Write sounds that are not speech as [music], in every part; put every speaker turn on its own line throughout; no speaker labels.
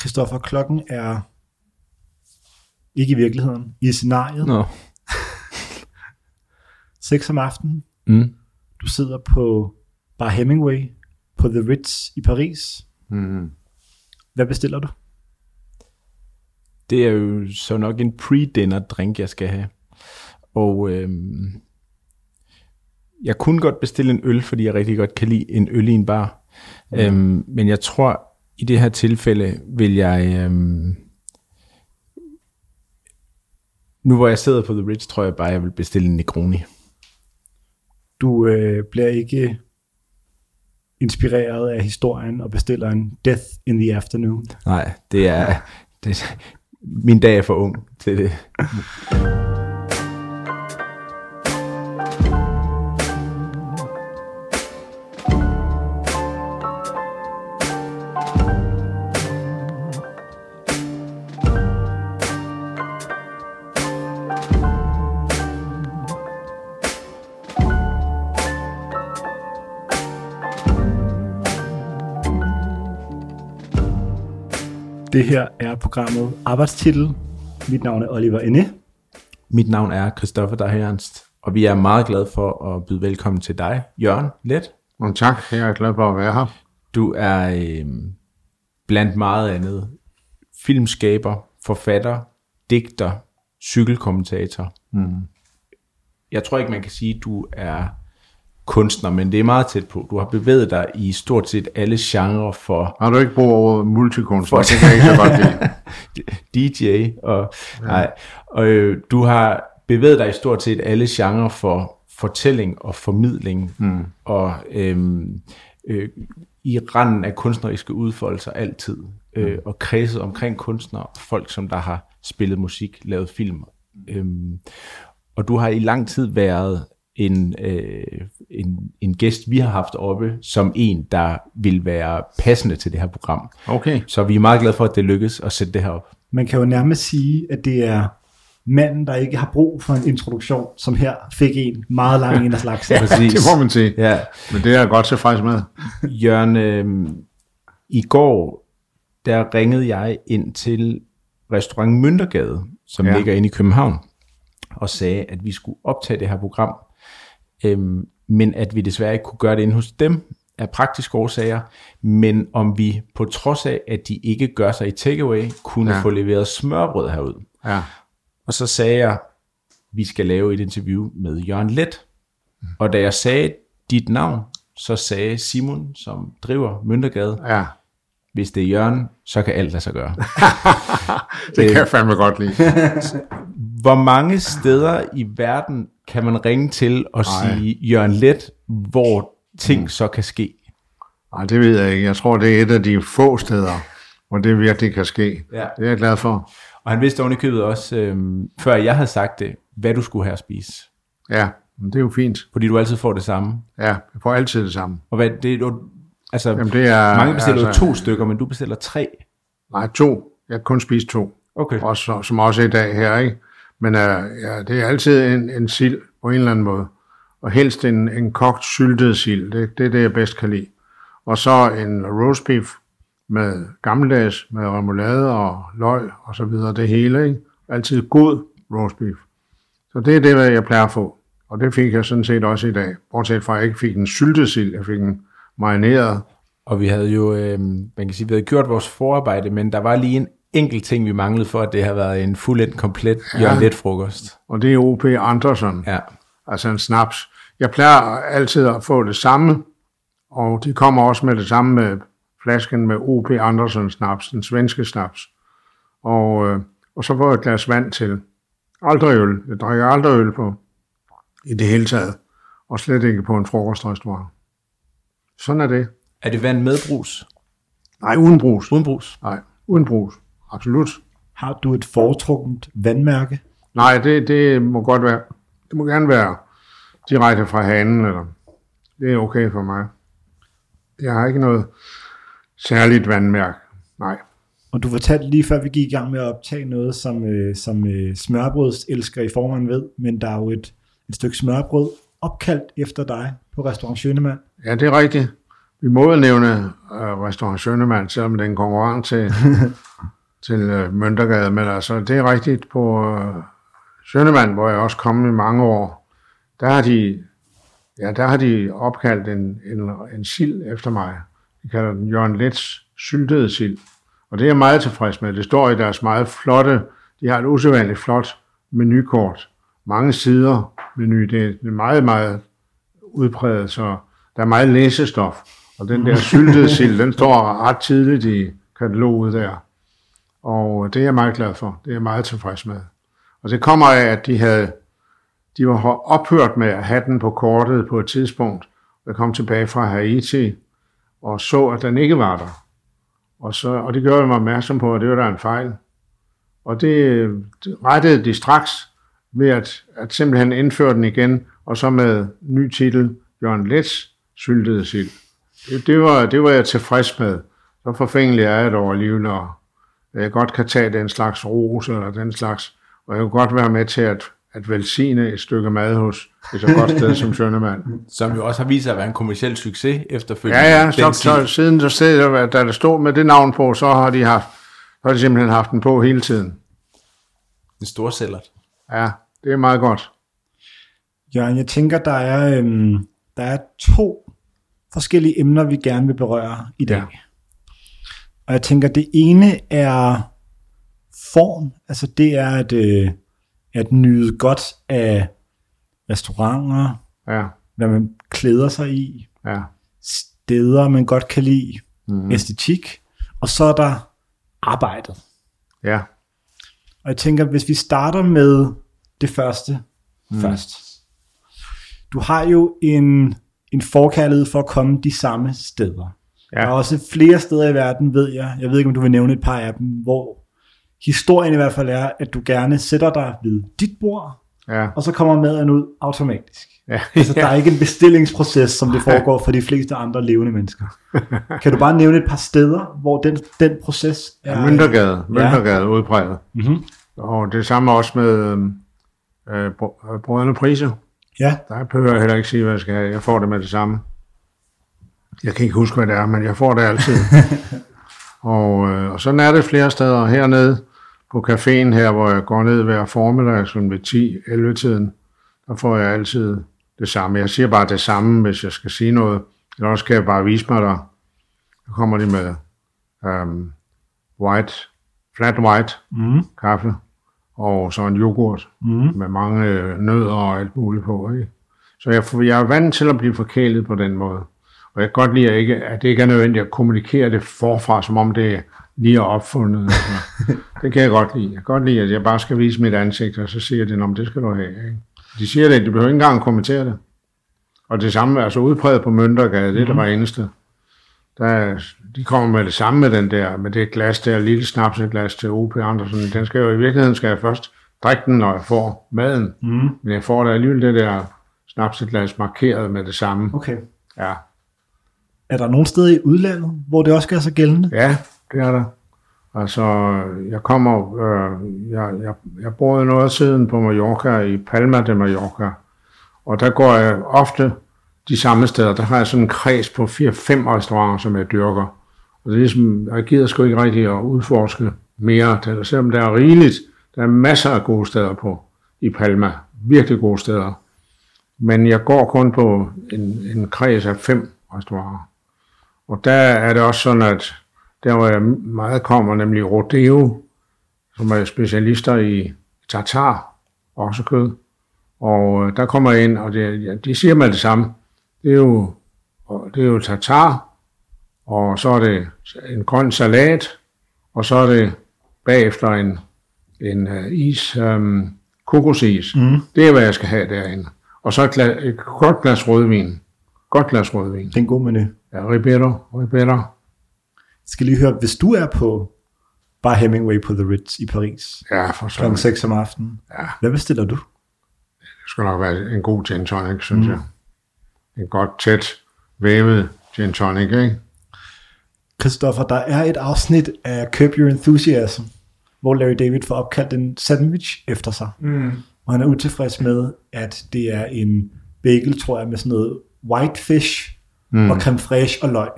Christoffer, klokken er ikke i virkeligheden, i scenariet.
Nå. [laughs]
6 om aftenen.
Mm.
Du sidder på Bar Hemingway på The Ritz i Paris.
Mm.
Hvad bestiller du?
Det er jo så nok en pre-dinner drink, jeg skal have. Og øhm, jeg kunne godt bestille en øl, fordi jeg rigtig godt kan lide en øl i en bar. Mm. Øhm, men jeg tror, i det her tilfælde vil jeg... Øhm, nu hvor jeg sidder på The Ritz, tror jeg bare, jeg vil bestille en Negroni.
Du øh, bliver ikke inspireret af historien og bestiller en Death in the Afternoon.
Nej, det er... Det, min dag er for ung til det.
Det her er programmet Arbejdstitel. Mit navn er Oliver Enne.
Mit navn er Christoffer Dahernst, og vi er meget glade for at byde velkommen til dig, Jørgen Let.
Og tak, jeg er glad for at være her.
Du er øh, blandt meget andet filmskaber, forfatter, digter, cykelkommentator. Mm. Jeg tror ikke, man kan sige, at du er kunstner, men det er meget tæt på. Du har bevæget dig i stort set alle genrer for...
Har du ikke brugt ordet multikunstner? Det kan jeg ikke så godt lide. [laughs]
DJ og... Ja. Nej, og øh, du har bevæget dig i stort set alle genrer for fortælling og formidling, mm. og øhm, øh, i randen af kunstneriske udfoldelser altid, øh, mm. og kredset omkring kunstnere og folk, som der har spillet musik, lavet film. Øhm, og du har i lang tid været en, øh, en, en gæst, vi har haft oppe, som en, der vil være passende til det her program.
Okay.
Så vi er meget glade for, at det lykkedes at sætte det her op.
Man kan jo nærmest sige, at det er manden, der ikke har brug for en introduktion, som her fik en meget lang en af slags. [laughs]
ja, Præcis. det må man sige. Ja. Men det er jeg godt tilfreds med.
Jørgen, øh, i går, der ringede jeg ind til restaurant Møntergade, som ja. ligger inde i København, og sagde, at vi skulle optage det her program, øhm, men at vi desværre ikke kunne gøre det inde hos dem af praktiske årsager, men om vi på trods af, at de ikke gør sig i takeaway, kunne ja. få leveret smørbrød herud.
Ja.
Og så sagde jeg, vi skal lave et interview med Jørgen Let. Og da jeg sagde dit navn, så sagde Simon, som driver Møntergade,
ja.
hvis det er Jørgen, så kan alt lade sig gøre. [laughs]
det kan jeg fandme godt lide. [laughs]
Hvor mange steder i verden kan man ringe til og Ej. sige Jørgen Let, hvor ting mm. så kan ske?
Nej, det ved jeg ikke. Jeg tror, det er et af de få steder, hvor det virkelig kan ske.
Ja.
Det er jeg glad for.
Og han vidste ovenikøbet også, øhm, før jeg havde sagt det, hvad du skulle have at spise.
Ja, men det er jo fint.
Fordi du altid får det samme.
Ja, jeg får altid det samme.
Og hvad, det, du, altså,
Jamen, det er,
mange bestiller
altså,
to stykker, men du bestiller tre.
Nej, to. Jeg kan kun spise to.
Okay.
Også, som også i dag her, ikke? Men øh, ja, det er altid en, en sild på en eller anden måde. Og helst en, en kogt syltet sild. Det, det er det, jeg bedst kan lide. Og så en roast beef med gammeldags, med remoulade og løg og så videre. Det hele, ikke? Altid god roast beef. Så det er det, jeg plejer at få. Og det fik jeg sådan set også i dag. Bortset fra, at jeg ikke fik en syltet sild. Jeg fik en marineret.
Og vi havde jo, øh, man kan sige, vi havde gjort vores forarbejde, men der var lige en enkelt ting, vi manglede for, at det har været en fuldendt komplet ja. Jørgen Let frokost.
Og det er O.P. Andersen.
Ja.
Altså en snaps. Jeg plejer altid at få det samme, og de kommer også med det samme med flasken med O.P. Andersen snaps, den svenske snaps. Og, øh, og så får jeg et glas vand til. Aldrig øl. Jeg drikker aldrig øl på. I det hele taget. Og slet ikke på en frokostrestaurant. Sådan er det.
Er det vand med brus?
Nej, uden brus.
Uden brus?
Nej, uden brus. Absolut.
Har du et foretrukket vandmærke?
Nej, det, det må godt være. Det må gerne være direkte fra hanen, eller det er okay for mig. Jeg har ikke noget særligt vandmærke. Nej.
Og du fortalte lige før vi gik i gang med at optage noget, som, øh, som øh, smørbrødselsker i formen ved, men der er jo et, et stykke smørbrød opkaldt efter dig på Restaurant Schønemann.
Ja, det er rigtigt. Vi må nævne uh, Restaurant Schønemann, selvom det er en konkurrence til [laughs] øh, Møntergade, men altså, det er rigtigt på øh, Søndermand, hvor jeg også kommet i mange år, der har de, ja, der har de opkaldt en, en, en sild efter mig. De kalder den Jørgen Lets syltede sild. Og det er jeg meget tilfreds med. Det står i deres meget flotte, de har et usædvanligt flot menukort. Mange sider menu. Det er meget, meget udpræget, så der er meget læsestof. Og den der [laughs] syltede sild, den står ret tidligt i kataloget der. Og øh, det er jeg meget glad for. Det er jeg meget tilfreds med. Og det kommer af, at de havde de var ophørt med at have den på kortet på et tidspunkt. Jeg kom tilbage fra Haiti og så, at den ikke var der. Og, så, og det gjorde mig opmærksom på, at det var der en fejl. Og det, det rettede de straks ved at, at simpelthen indføre den igen, og så med ny titel, Jørgen Lets syltede sild. Det, det, var, det var jeg tilfreds med. Så forfængelig er jeg over livet, når jeg godt kan tage den slags ros eller den slags, og jeg kan godt være med til at, at velsigne et stykke mad hos et så godt sted som Søndermand.
Som jo også har vist sig at være en kommersiel succes efterfølgende.
Ja, ja, så, så siden der sted, da der stod med det navn på, så har de, haft, så har de simpelthen haft den på hele tiden.
En stor sælger.
Ja, det er meget godt.
Jørgen, jeg tænker, der er, øhm, der er to forskellige emner, vi gerne vil berøre i dag. Ja. Og jeg tænker, det ene er form, altså det er at, øh, at nyde godt af restauranter,
ja.
hvad man klæder sig i,
ja.
steder, man godt kan lide, mm-hmm. æstetik, og så er der arbejdet.
Ja.
Og jeg tænker, hvis vi starter med det første mm. først. Du har jo en, en forkærlighed for at komme de samme steder. Ja. Der er også flere steder i verden, ved jeg, jeg ved ikke, om du vil nævne et par af dem, hvor historien i hvert fald er, at du gerne sætter dig ved dit bord,
ja.
og så kommer maden ud automatisk.
Ja.
altså, der er [laughs] ikke en bestillingsproces, som det foregår for de fleste andre levende mennesker. [laughs] Kan du bare nævne et par steder, hvor den, den proces
er... Møntergade, Møntergade ja. udpræget.
Mm-hmm.
Og det samme også med øh, brødrene priser.
Ja.
Der behøver jeg heller ikke sige, hvad jeg skal have. Jeg får det med det samme. Jeg kan ikke huske, hvad det er, men jeg får det altid. [laughs] og, øh, og sådan er det flere steder. Hernede på caféen her, hvor jeg går ned hver formiddag, sådan ved 10-11 tiden, der får jeg altid det samme. Jeg siger bare det samme, hvis jeg skal sige noget. Eller også kan jeg bare vise mig der. Så kommer de med um, white, flat white
mm.
kaffe, og så en yoghurt
mm.
med mange nødder og alt muligt på. Ikke? Så jeg, jeg er vant til at blive forkælet på den måde. Og jeg kan godt lide, at, ikke, at det ikke er nødvendigt at kommunikere det forfra, som om det lige er opfundet. [laughs] Det kan jeg godt lide. Jeg kan godt lide, at jeg bare skal vise mit ansigt, og så siger de, om det skal du have. Ikke? De siger det, de behøver ikke engang kommentere det. Og det samme er altså udpræget på Møntergade, det er mm. der var eneste. Der, de kommer med det samme med den der, med det glas der, lille snapseglas til O.P. Andersen. Den skal jo i virkeligheden, skal jeg først drikke den, når jeg får maden.
Mm.
Men jeg får da alligevel det der snapseglas markeret med det samme.
Okay.
Ja.
Er der nogen steder i udlandet, hvor det også gør sig gældende?
Ja, det er der. Altså, jeg kommer, øh, jeg, jeg, jeg bor noget siden på Mallorca, i Palma de Mallorca, og der går jeg ofte de samme steder. Der har jeg sådan en kreds på 4-5 restauranter, som jeg dyrker. Og det er ligesom, jeg gider sgu ikke rigtig at udforske mere til selvom der er rigeligt. Der er masser af gode steder på i Palma. Virkelig gode steder. Men jeg går kun på en, en kreds af fem restauranter. Og der er det også sådan, at der hvor jeg meget kommer, nemlig Rodeo, som er specialister i tartar, også kød. Og øh, der kommer jeg ind, og det, ja, de siger mig det samme. Det er jo, det er jo tartar, og så er det en grøn salat, og så er det bagefter en, en uh, is, um, kokosis.
Mm.
Det er, hvad jeg skal have derinde. Og så et, glas, et godt glas rødvin. Godt glas rødvin.
Det er en god menu.
Ja, Ribeiro, Ribeiro.
Jeg skal lige høre, hvis du er på Bar Hemingway på The Ritz i Paris,
Ja, for så.
kl. 6 om aftenen,
Ja,
hvad bestiller du?
det skal nok være en god gin tonic, synes mm. jeg. En godt tæt vævet gin tonic, ikke?
Christoffer, der er et afsnit af Curb Your Enthusiasm, hvor Larry David får opkaldt en sandwich efter sig.
Mm.
Og han er utilfreds med, at det er en bagel, tror jeg, med sådan noget white fish mm. og creme fraiche og løg.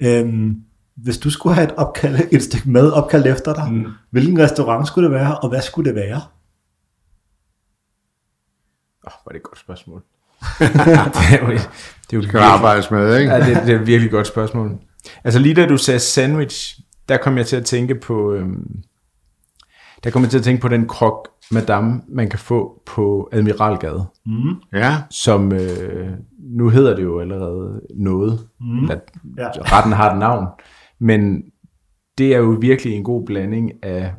Øhm, hvis du skulle have et, opkald, [laughs] et stykke mad opkaldt efter dig, mm. hvilken restaurant skulle det være, og hvad skulle det være?
Åh, oh, var det et godt spørgsmål. [laughs] det er jo, det er jo
Skal arbejdes med, ikke?
Ja, det, det er et virkelig godt spørgsmål. Altså lige da du sagde sandwich, der kom jeg til at tænke på, øhm, der kom jeg til at tænke på den krok madame, man kan få på Admiralgade,
Mm.
Ja,
som øh, nu hedder det jo allerede noget, mm. at
Ja.
retten har et navn, men det er jo virkelig en god blanding af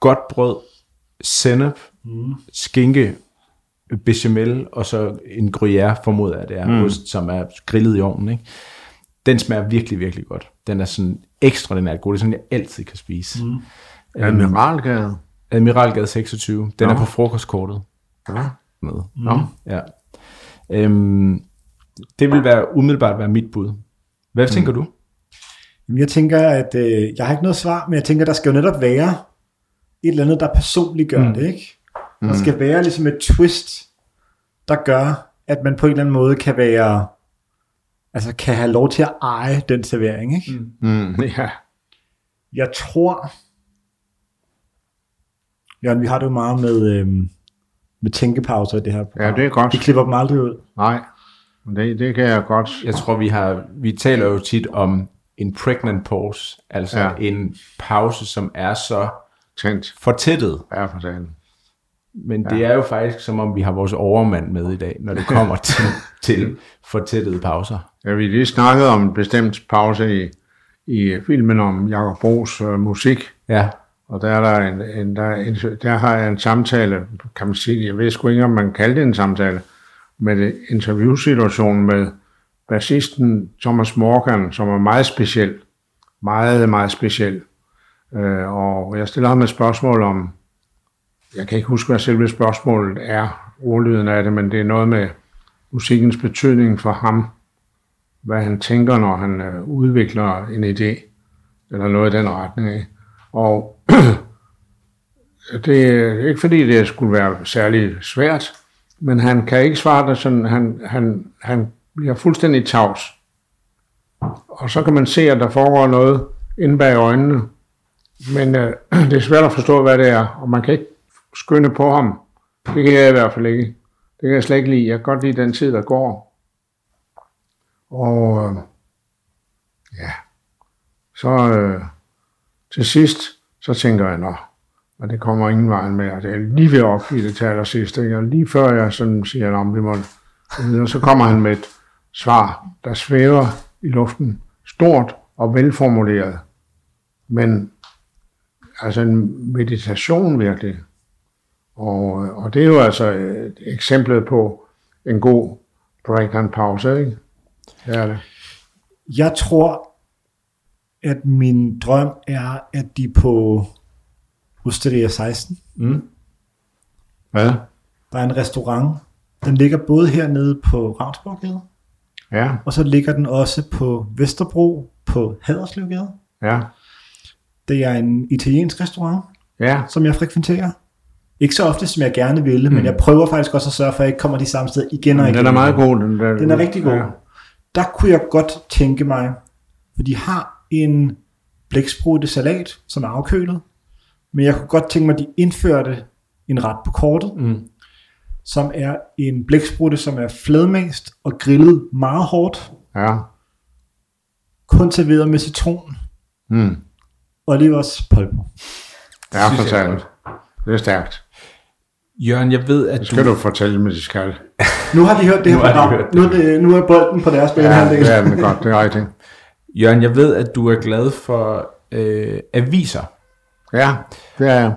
godt brød, sennep, mm. skinke, bechamel og så en gruyère, formoder jeg det er, mm. ost, som er grillet i ovnen. Ikke? Den smager virkelig, virkelig godt. Den er sådan ekstraordinært god. Det er sådan, jeg altid kan spise. Mm.
Admiralgade.
Admiralgade 26. Den er på frokostkortet
Ja.
med. Nå. Ja. Øhm, det vil være umiddelbart være mit bud. Hvad tænker du?
Jeg tænker, at øh, jeg har ikke noget svar, men jeg tænker, der skal jo netop være et eller andet, der personligt gør mm. det, ikke? Der skal være ligesom et twist, der gør, at man på en eller anden måde kan være, altså kan have lov til at eje den servering, ikke? Mm.
Mm, [laughs] ja.
Jeg tror, Jørgen, vi har det jo meget med, øhm, med tænkepauser i det her program.
ja, det er godt.
Vi klipper dem aldrig ud.
Nej, men det, det kan jeg godt.
Jeg tror, vi har vi taler jo tit om en pregnant pause, altså
Ja.
en pause, som er så
Tænkt.
fortættet.
Ja, for sagen.
Men ja. det er jo faktisk, som om vi har vores overmand med i dag, når det kommer [laughs] til, til fortættede pauser.
Ja, vi lige snakket om en bestemt pause i, i filmen om Jacob Bros øh, musik,
Ja,
og der, er der, en, en, der, er en, der har jeg en samtale, kan man sige, jeg ved sgu ikke, om man kalder det en samtale, med en med bassisten Thomas Morgan, som er meget speciel. Meget, meget speciel. Øh, og jeg stiller ham et spørgsmål om, jeg kan ikke huske, hvad selve spørgsmålet er, ordlyden af det, men det er noget med musikkens betydning for ham, hvad han tænker, når han øh, udvikler en idé, eller noget i den retning Ikke? Og [clears throat] det er ikke fordi, det skulle være særlig svært, men han kan ikke svare det sådan, han, han, han bliver fuldstændig tavs. Og så kan man se, at der foregår noget inde bag øjnene, men øh, [clears throat] det er svært at forstå, hvad det er, og man kan ikke skynde på ham. Det kan jeg i hvert fald ikke. Det kan jeg slet ikke lide. Jeg kan godt lide den tid, der går. Og øh, ja, så øh, til sidst, så tænker jeg, nå, og det kommer ingen vej med, at det er lige ved at opgive det til allersidst. Ikke? Og lige før jeg sådan siger, om vi må, så kommer han med et svar, der svæver i luften, stort og velformuleret, men altså en meditation virkelig. Og, og det er jo altså et eksemplet på en god break and pause, ikke? Det er det.
Jeg tror, at min drøm er, at de på Osteria 16,
Hvad?
der er en restaurant, den ligger både hernede på Ravnsborggade,
Ja,
og så ligger den også på Vesterbro på Haderslevgade.
ja,
Det er en italiensk restaurant,
ja,
som jeg frekventerer. Ikke så ofte, som jeg gerne ville, mm. men jeg prøver faktisk også at sørge for, at jeg ikke kommer de samme steder igen og igen.
den er meget god. Den, der,
Den er rigtig god.
Ja.
Ja. Der kunne jeg godt tænke mig, for de har en blæksprutte salat, som er afkølet, men jeg kunne godt tænke mig, at de indførte en ret på kortet, mm. som er en blæksprutte, som er fladmast og grillet meget hårdt,
ja.
kun serveret med citron,
Mm.
er også polpo.
Det er
Synes
for
jeg
sandt. Det er stærkt.
Jørgen, jeg ved, at
Det skal du fortælle med, de skal.
Nu har de hørt det her
Nu har de
program. Nu, er det, nu er bolden på deres bane
Ja, det er den godt. Det er rigtigt.
Jørgen, jeg ved, at du er glad for øh, aviser.
Ja, det er jeg.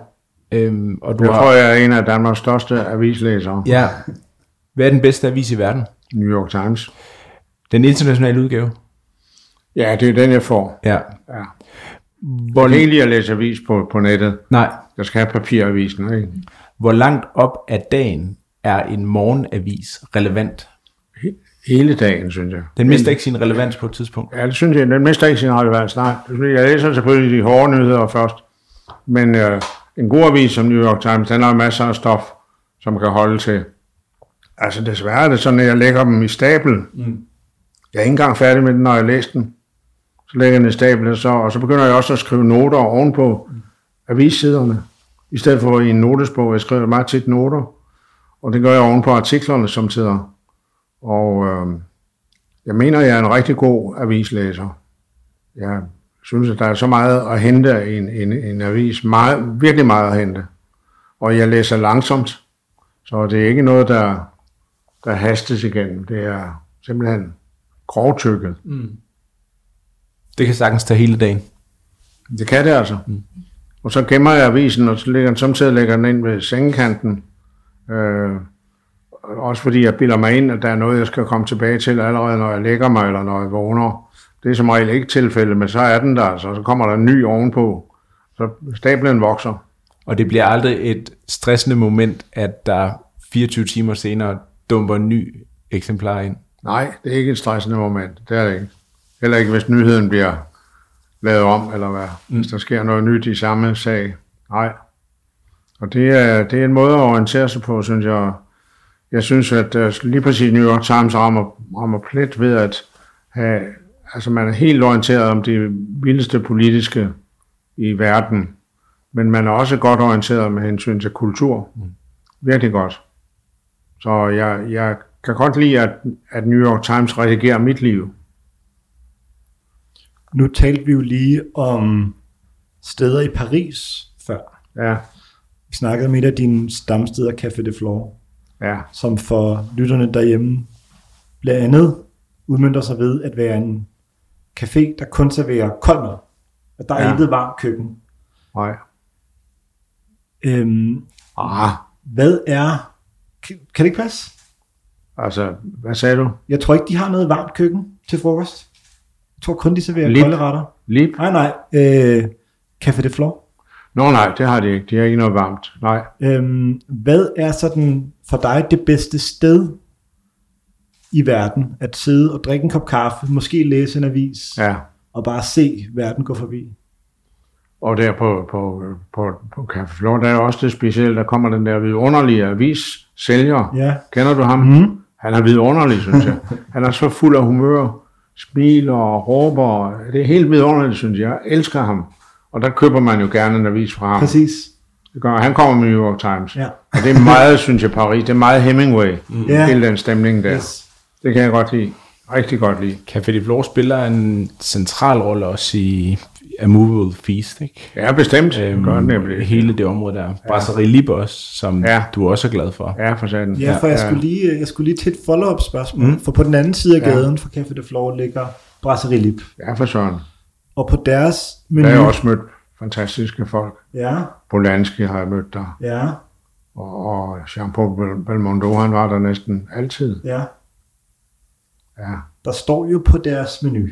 Øhm, og du
Jeg
har,
tror, jeg er en af Danmarks største avislæsere.
Ja. Hvad er den bedste avis i verden?
New York Times.
Den internationale udgave?
Ja, det er den, jeg får.
Ja.
Ja.
Hvor,
Jeg kan ikke lide at læse avis på, på nettet.
nej.
Jeg skal have papiravisen, ikke?
Hvor langt op af dagen er en morgenavis relevant?
Hele dagen, synes jeg.
Den mister ikke sin relevans på et tidspunkt.
Ja, det synes jeg. Den mister ikke sin relevans. Nej, jeg læser selvfølgelig de hårde nyheder først. Men øh, en god avis som New York Times, den har masser af stof, som kan holde til. Altså desværre er det sådan, at jeg lægger dem i stabel. Mm. Jeg er ikke engang færdig med den, når jeg læser den. Så lægger jeg den i stablet, så, og så begynder jeg også at skrive noter ovenpå avissiderne. I stedet for i en notesbog, jeg skriver meget tit noter. Og det gør jeg ovenpå artiklerne som tider. Og øh, jeg mener, jeg er en rigtig god avislæser. Jeg synes, at der er så meget at hente i en, en, en avis. Meget, virkelig meget at hente. Og jeg læser langsomt. Så det er ikke noget, der, der hastes igennem. Det er simpelthen grovtykket. Mm.
Det kan sagtens tage hele dagen.
Det kan det altså. Mm. Og så gemmer jeg avisen, og så lægger den samtidig lægger den ind ved sengekanten. Øh, også fordi jeg bilder mig ind, at der er noget, jeg skal komme tilbage til allerede, når jeg lægger mig, eller når jeg vågner. Det er som regel ikke tilfældet, men så er den der, altså. så kommer der en ny ovenpå. Så stablen vokser.
Og det bliver aldrig et stressende moment, at der 24 timer senere dumper en ny eksemplar ind?
Nej, det er ikke et stressende moment. Det er det ikke. Heller ikke, hvis nyheden bliver lavet om, eller hvad. Mm. Hvis der sker noget nyt i samme sag. Nej. Og det er, det er en måde at orientere sig på, synes jeg. Jeg synes, at uh, lige præcis New York Times rammer, rammer plet ved at have, altså man er helt orienteret om det vildeste politiske i verden, men man er også godt orienteret med hensyn til kultur. Mm. Virkelig godt. Så jeg, jeg kan godt lide, at, at New York Times redigerer mit liv.
Nu talte vi jo lige om steder i Paris før.
Ja.
Vi snakkede om et af dine stamsteder, Café de Flore,
Ja,
som for lytterne derhjemme blandt andet udmyndter sig ved at være en café, der kun serverer kold mad. At der er
Ja.
intet varmt køkken.
nej.
Øhm,
Ah,
hvad er... Kan kan det ikke passe?
altså, hvad sagde du?
Jeg tror ikke, de har noget varmt køkken til frokost. Jeg tror kun, de serverer
Lip.
kolde retter.
Lip?
Nej, nej. Øh, Café de Flore.
Nå nej, det har de ikke. De har ikke noget varmt. Nej.
Øhm, hvad er sådan for dig det bedste sted i verden at sidde og drikke en kop kaffe, måske læse en avis
Ja.
og bare se verden gå forbi?
Og der på, på, på, på Café Flor, der er også det specielle, der kommer den der vidunderlige avis sælger.
Ja.
Kender du ham?
Mm.
Han er vidunderlig, synes jeg. [laughs] Han er så fuld af humør, smiler og råber. Det er helt vidunderligt, synes jeg. Jeg elsker ham. Og der køber man jo gerne en avis fra ham.
Præcis.
Det gør, han kommer med New York Times.
Ja.
Og det er meget, synes jeg, Paris. Det er meget Hemingway. Mm.
Ja.
Hele den stemning der.
Yes.
Det kan jeg godt lide. Rigtig godt lide.
Café de Flore spiller en central rolle også i A Movable Feast, ikke?
Ja, bestemt. Øhm, den nemlig.
hele det område der. Brasserie Lib også, som
Ja.
du også er glad for.
Ja, for satan.
Ja, for jeg skulle lige, jeg skulle lige til et follow-up spørgsmål. Mm. For på den anden side af
Ja.
gaden for Café de Flore ligger Brasserie Lip.
Ja, for søren.
Og på deres menu...
Der har jeg også mødt fantastiske folk.
Ja,
Polanski har jeg mødt der.
ja,
Og, og Jean-Paul Bel- Belmondo, han var der næsten altid.
ja.
Ja.
Der står jo på deres menu,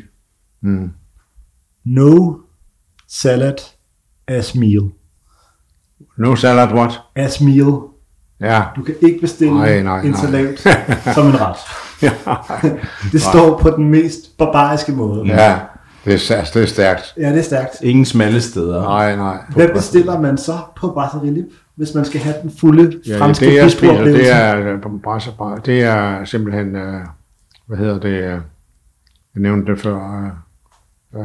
Mm.
no salad as meal.
No salad what?
As meal.
Ja.
Du kan ikke bestille
Nej, nej,
en salat [laughs] som en ret. Det står på den mest barbariske måde.
ja. Det er, stærkt- det er stærkt.
Ja, det er stærkt.
Ingen smalle steder.
Nej, nej.
Hvad bestiller man så på Brasserie Lip, hvis man skal have den fulde
Ja,
franske
det jeg spiser, det er, øh, Brasser det er simpelthen, øh, hvad hedder det, øh, jeg nævnte det før, øh,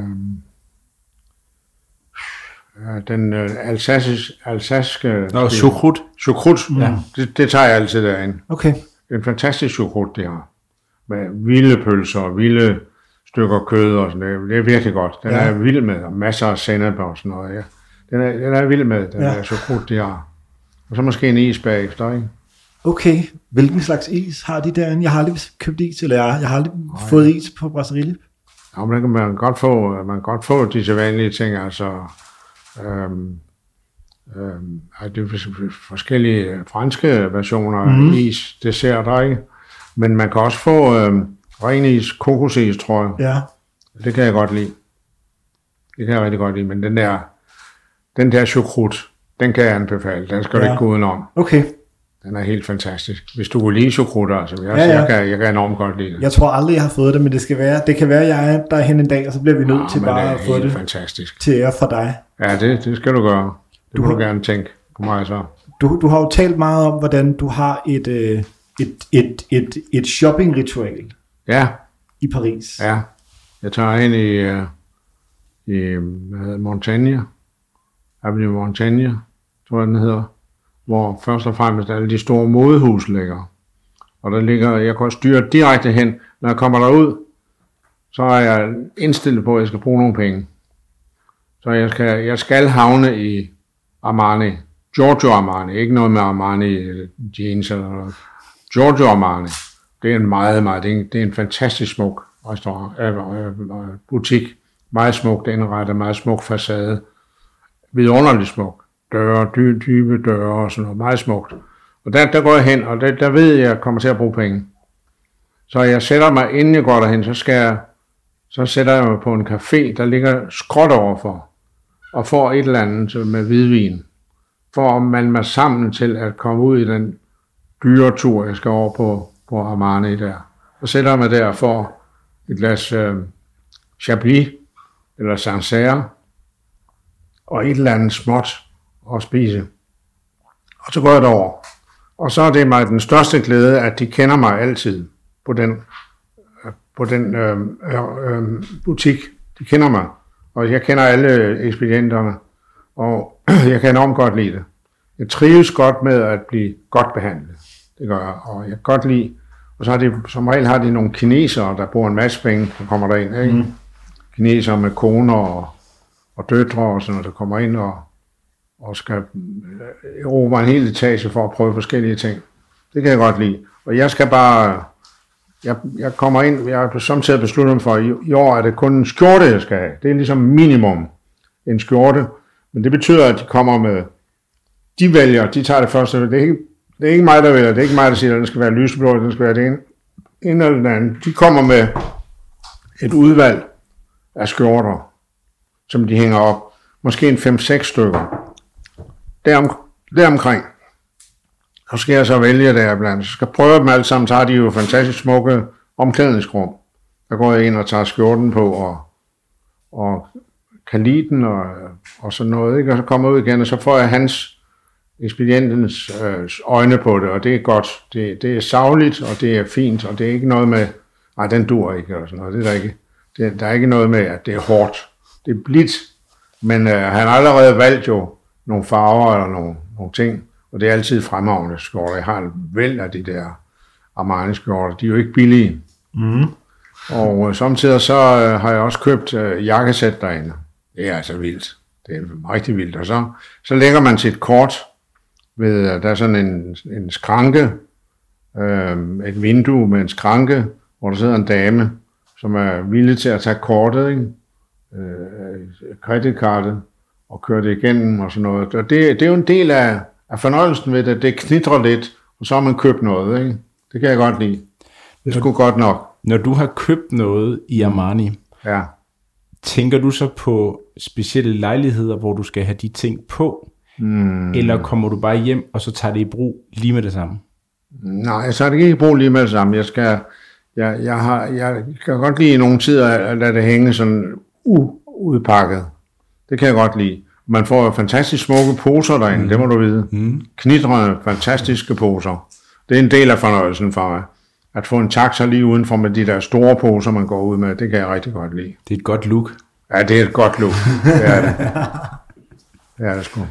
øh, den øh, alsaciske, alsaske
Nå, chokrut,
Mm.
ja. det, det tager jeg altid derind.
Okay,
Det er en fantastisk chokrut, det har. Med vilde pølser og vilde stykker kød og sådan noget. Det er virkelig godt. Den
Ja.
er vild med, og masser af sennep og sådan noget. Ja. Den, er, den er vild med, den
Ja.
ja. der chokrut, de har. Og så måske en is bagefter, ikke?
okay. Hvilken slags is har de derinde? Jeg har aldrig købt is, eller jeg, jeg har aldrig fået is på Brasserie Lip.
Ja, men kan man godt få, man kan godt få de sædvanlige ting, altså øhm, øhm, det er fors- forskellige franske versioner
Mhm.
mm. af is, desserter, ikke? Men man kan også få øhm, ren is, kokosis, tror jeg.
Ja,
Det kan jeg godt lide. Det kan jeg rigtig godt lide, men den der, den der chokrut, den kan jeg anbefale. Den skal ja. du ikke gå udenom.
okay.
Den er helt fantastisk. Hvis du kunne lide chokrutter, altså, jeg,
Ja, ja.
jeg, kan, jeg kan enormt godt lide det.
Jeg tror aldrig, jeg har fået det, men det skal være, det kan være, jeg er derhen en dag, og så bliver vi nødt
Ja,
til bare
det
at få
helt
det
fantastisk.
til ære for dig.
Ja, det, det skal du gøre. Det
Du
du må
har-
du gerne tænke på mig så.
Du, du har jo talt meget om, hvordan du har et, øh, et, et, et, et shopping-ritual
Ja,
i Paris.
ja. Jeg tager ind i, uh, i hvad hedder, Montagne, Avenue Montagne, tror jeg den hedder, hvor først og fremmest alle de store modehus ligger. Og der ligger, jeg kan styre direkte hen, når jeg kommer derud, så er jeg indstillet på, at jeg skal bruge nogle penge. Så jeg skal, jeg skal havne i Armani. Giorgio Armani. Ikke noget med Armani jeans eller noget. Giorgio Armani. Det er en meget, meget, det er en, det er en fantastisk smuk restaurant, øh, øh, øh butik. Meget smuk, den indrettet, meget smuk facade. Vidunderligt smuk. Døre, dy, dybe døre og sådan noget. Meget smukt. Og der, der går jeg hen, og der, der ved jeg, at jeg kommer til at bruge penge. Så jeg sætter mig, inden jeg går derhen, så skal jeg, så sætter jeg mig på en café, der ligger skråt overfor, og får et eller andet med hvidvin, for at man mig sammen til at komme ud i den dyre tur, jeg skal over på, på Armani der. Så sætter jeg mig der og får et glas øh, Chablis, eller Sancerre, og et eller andet småt at spise. Og så går jeg derover. Og så er det mig den største glæde, at de kender mig altid på den, øh, på den øh, øh, øh, butik. De kender mig, og jeg kender alle ekspedienterne, og [clears throat] jeg kan enormt godt lide det. Jeg trives godt med at blive godt behandlet. Det gør jeg, og jeg kan godt lide. Og så har de, som regel har de nogle kinesere, der bor en masse penge, der kommer derind. Ikke? Mm. Kinesere med koner og, og døtre og sådan noget, der kommer ind og, og skal øh, erobre en hel etage for at prøve forskellige ting. Det kan jeg godt lide. Og jeg skal bare, jeg, jeg kommer ind, jeg har samtidig besluttet mig for, at i, i år er det kun en skjorte, jeg skal have. Det er ligesom minimum en skjorte. Men det betyder, at de kommer med, de vælger, de tager det første. Det er ikke, det er ikke mig, der vælger. Det er ikke mig, der siger, at den skal være lyseblå, den skal være det ene, en eller den anden. De kommer med et udvalg af skjorter, som de hænger op. Måske en 5-6 stykker derom, deromkring. Så skal jeg så vælge der blandt. Så skal jeg prøve dem alle sammen, så har de jo fantastisk smukke omklædningsrum. Der går jeg ind og tager skjorten på, og, og kan lide den, og, og sådan noget, ikke? og så kommer jeg ud igen, og så får jeg hans, ekspedientens øh, øjne på det, og det er godt. Det, det er savligt, og det er fint, og det er ikke noget med, nej, den dur ikke, eller sådan noget. Det er der ikke. Det, der er ikke noget med, at det er hårdt. Det er blidt, men øh, han har allerede valgt jo nogle farver eller nogle, nogle ting, og det er altid fremragende skjorter. Jeg har en væld af de der Armani skjorter. De er jo ikke billige. Mm. Og øh, samtidig så øh, har jeg også købt øh, jakkesæt derinde. Det er altså vildt. Det er rigtig vildt. Og så, så lægger man sit kort ved, der er sådan en, en skranke, øh, et vindue med en skranke, hvor der sidder en dame, som er villig til at tage kortet, ikke? Øh, kreditkartet, og køre det igennem og sådan noget. Og det, det er jo en del af, af fornøjelsen ved det. Det knitrer lidt, og så har man købt noget. Ikke? Det kan jeg godt lide. Det skulle godt nok.
Når du har købt noget i Armani,
ja.
tænker du så på specielle lejligheder, hvor du skal have de ting på? Hmm. Eller kommer du bare hjem, og så tager det i brug lige med det samme?
Nej, jeg tager det ikke i brug lige med det samme. Jeg, skal, jeg, jeg, har, jeg kan godt lide i nogle tider at lade det hænge sådan uudpakket. Det kan jeg godt lide. Man får jo fantastisk smukke poser derinde, mm. det må du vide. Mm. Knitrende, fantastiske poser. Det er en del af fornøjelsen for mig. At få en taxa lige udenfor med de der store poser, man går ud med, det kan jeg rigtig godt lide.
Det er et godt look.
Ja, det er et godt look. Det er det. [laughs] Det er det sgu.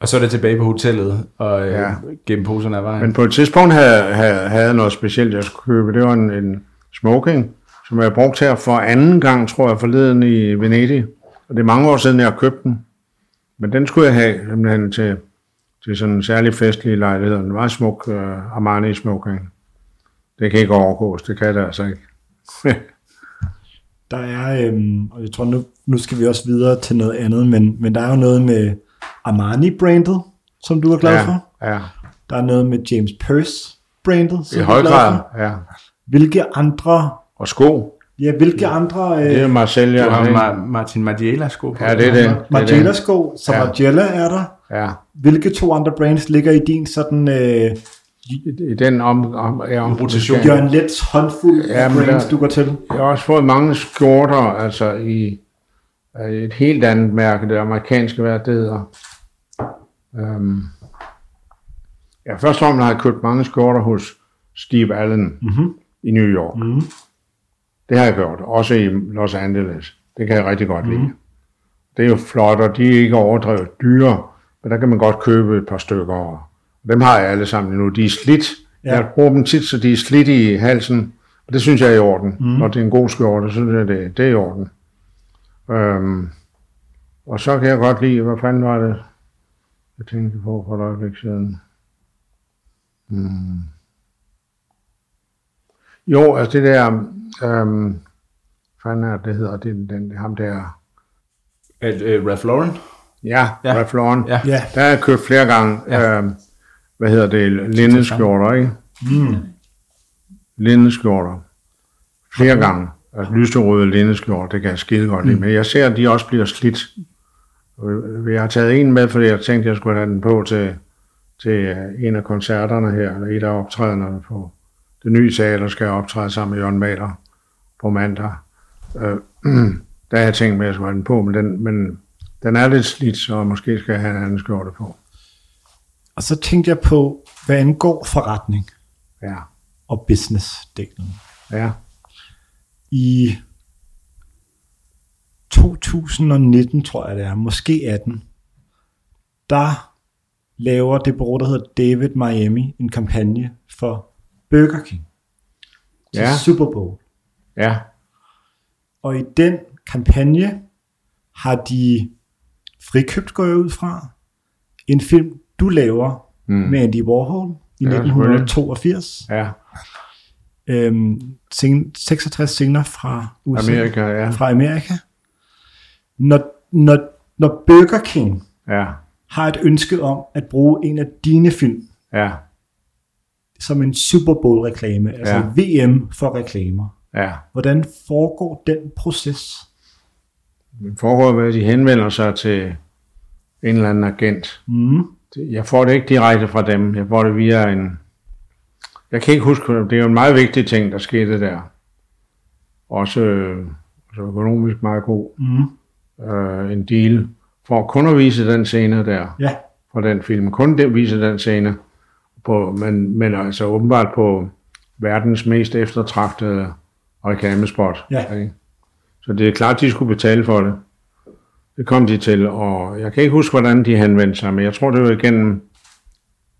Og så er det tilbage på hotellet og øh, ja. gennem poserne af vejen.
Men på et tidspunkt havde, havde, havde jeg noget specielt, jeg skulle købe. Det var en, en smoking, som jeg brugte her for anden gang, tror jeg, forleden i Venedig. Og det er mange år siden, jeg har købt den. Men den skulle jeg have simpelthen til, til sådan en særlig festlig lejlighed. Den var smuk uh, Armani smoking. Det kan ikke overgås, det kan det altså ikke. [laughs]
der er, øhm, og jeg tror nu, nu skal vi også videre til noget andet, men, men der er jo noget med Armani-brandet, som du er glad
ja,
for.
Ja.
Der er noget med James Purse-brandet,
som I høj grad, ja.
Hvilke andre...
Og sko.
Ja, hvilke andre...
Øh, det er Marcellia.
Du har Ma- Martin Margiela sko
på. Ja, det er det.
Margiela sko, så ja. Margiela er der.
Ja.
Hvilke to andre brands ligger i din sådan... Øh,
i den om, om, ja, om
rotation. Jørgen Lets håndfuld ja, brands, der, du går til.
Jeg har også fået mange skjorter, altså i et helt andet mærke, det amerikanske, hvad det hedder. Um, ja, først og har jeg købt mange skjorter hos Steve Allen mm-hmm. i New York. Mm-hmm. Det har jeg gjort, også i Los Angeles. Det kan jeg rigtig godt lide. Mm. Det er jo flot, og de er ikke overdrevet dyre, men der kan man godt købe et par stykker. Og dem har jeg alle sammen nu. De er slidt. Ja. Jeg bruger dem tit, så de er slidt i halsen. Og det synes jeg er i orden. Mm. Når det er en god skjorte, så synes jeg, det, det er i orden. Øhm, og så kan jeg godt lide, hvad fanden var det, jeg tænkte på for et øjeblik siden. Hmm. Jo, altså det der, øhm, fanden er det hedder, det, den, den, ham der.
Uh, uh, Ralph Lauren?
Ja, ja. Ralph Lauren.
Ja.
Der har jeg købt flere gange, ja. øhm, hvad hedder det, lindeskjorter, ikke? Mm. Lindeskjorter. Flere okay. gange. Altså lyserøde lindeskjorter, det kan jeg skide godt lide. Mm. Men jeg ser, at de også bliver slidt. Jeg har taget en med, fordi jeg tænkte, at jeg skulle have den på til, til øh, en af koncerterne her, eller et af optræderne på det nye sal, der skal jeg optræde sammen med Jørgen Maler på mandag. Øh, [clears throat] der har jeg tænkt, at jeg skulle have den på, men den, men den er lidt slidt, så måske skal jeg have en anden skjorte på.
Og så tænkte jeg på, hvad angår forretning
Ja,
og business-delen.
ja,
I 2019, tror jeg det er, måske 18, der laver det bureau, der hedder David Miami, en kampagne for Burger King til
Ja.
Super Bowl.
ja,
Og i den kampagne har de frikøbt, går ud fra, en film, du laver mm. med Andy Warhol i
Ja,
1982.
ja.
Øhm, sing- 66 scener fra USA.
Amerika, ja.
Fra Amerika. Når, når, når Burger King
Ja,
har et ønske om at bruge en af dine film
ja,
som en Super Bowl reklame, altså
Ja.
VM for reklamer.
ja.
Hvordan foregår den proces?
Men forhold ved, at de henvender sig til en eller anden agent.
Mm.
Det- Jeg får det ikke direkte fra dem. Jeg får det via en... Jeg kan ikke huske, det er jo en meget vigtig ting, der skete der. Også øh, altså økonomisk meget god.
Mm.
Øh, en deal for kun at vise den scene der
Ja,
fra den film. Kun det vise den scene. På, men, men altså åbenbart på verdens mest eftertragtede reklamespot.
Ja.
Ikke? Så det er klart, de skulle betale for det. Det kom de til, og jeg kan ikke huske, hvordan de henvendte sig, men jeg tror, det var igennem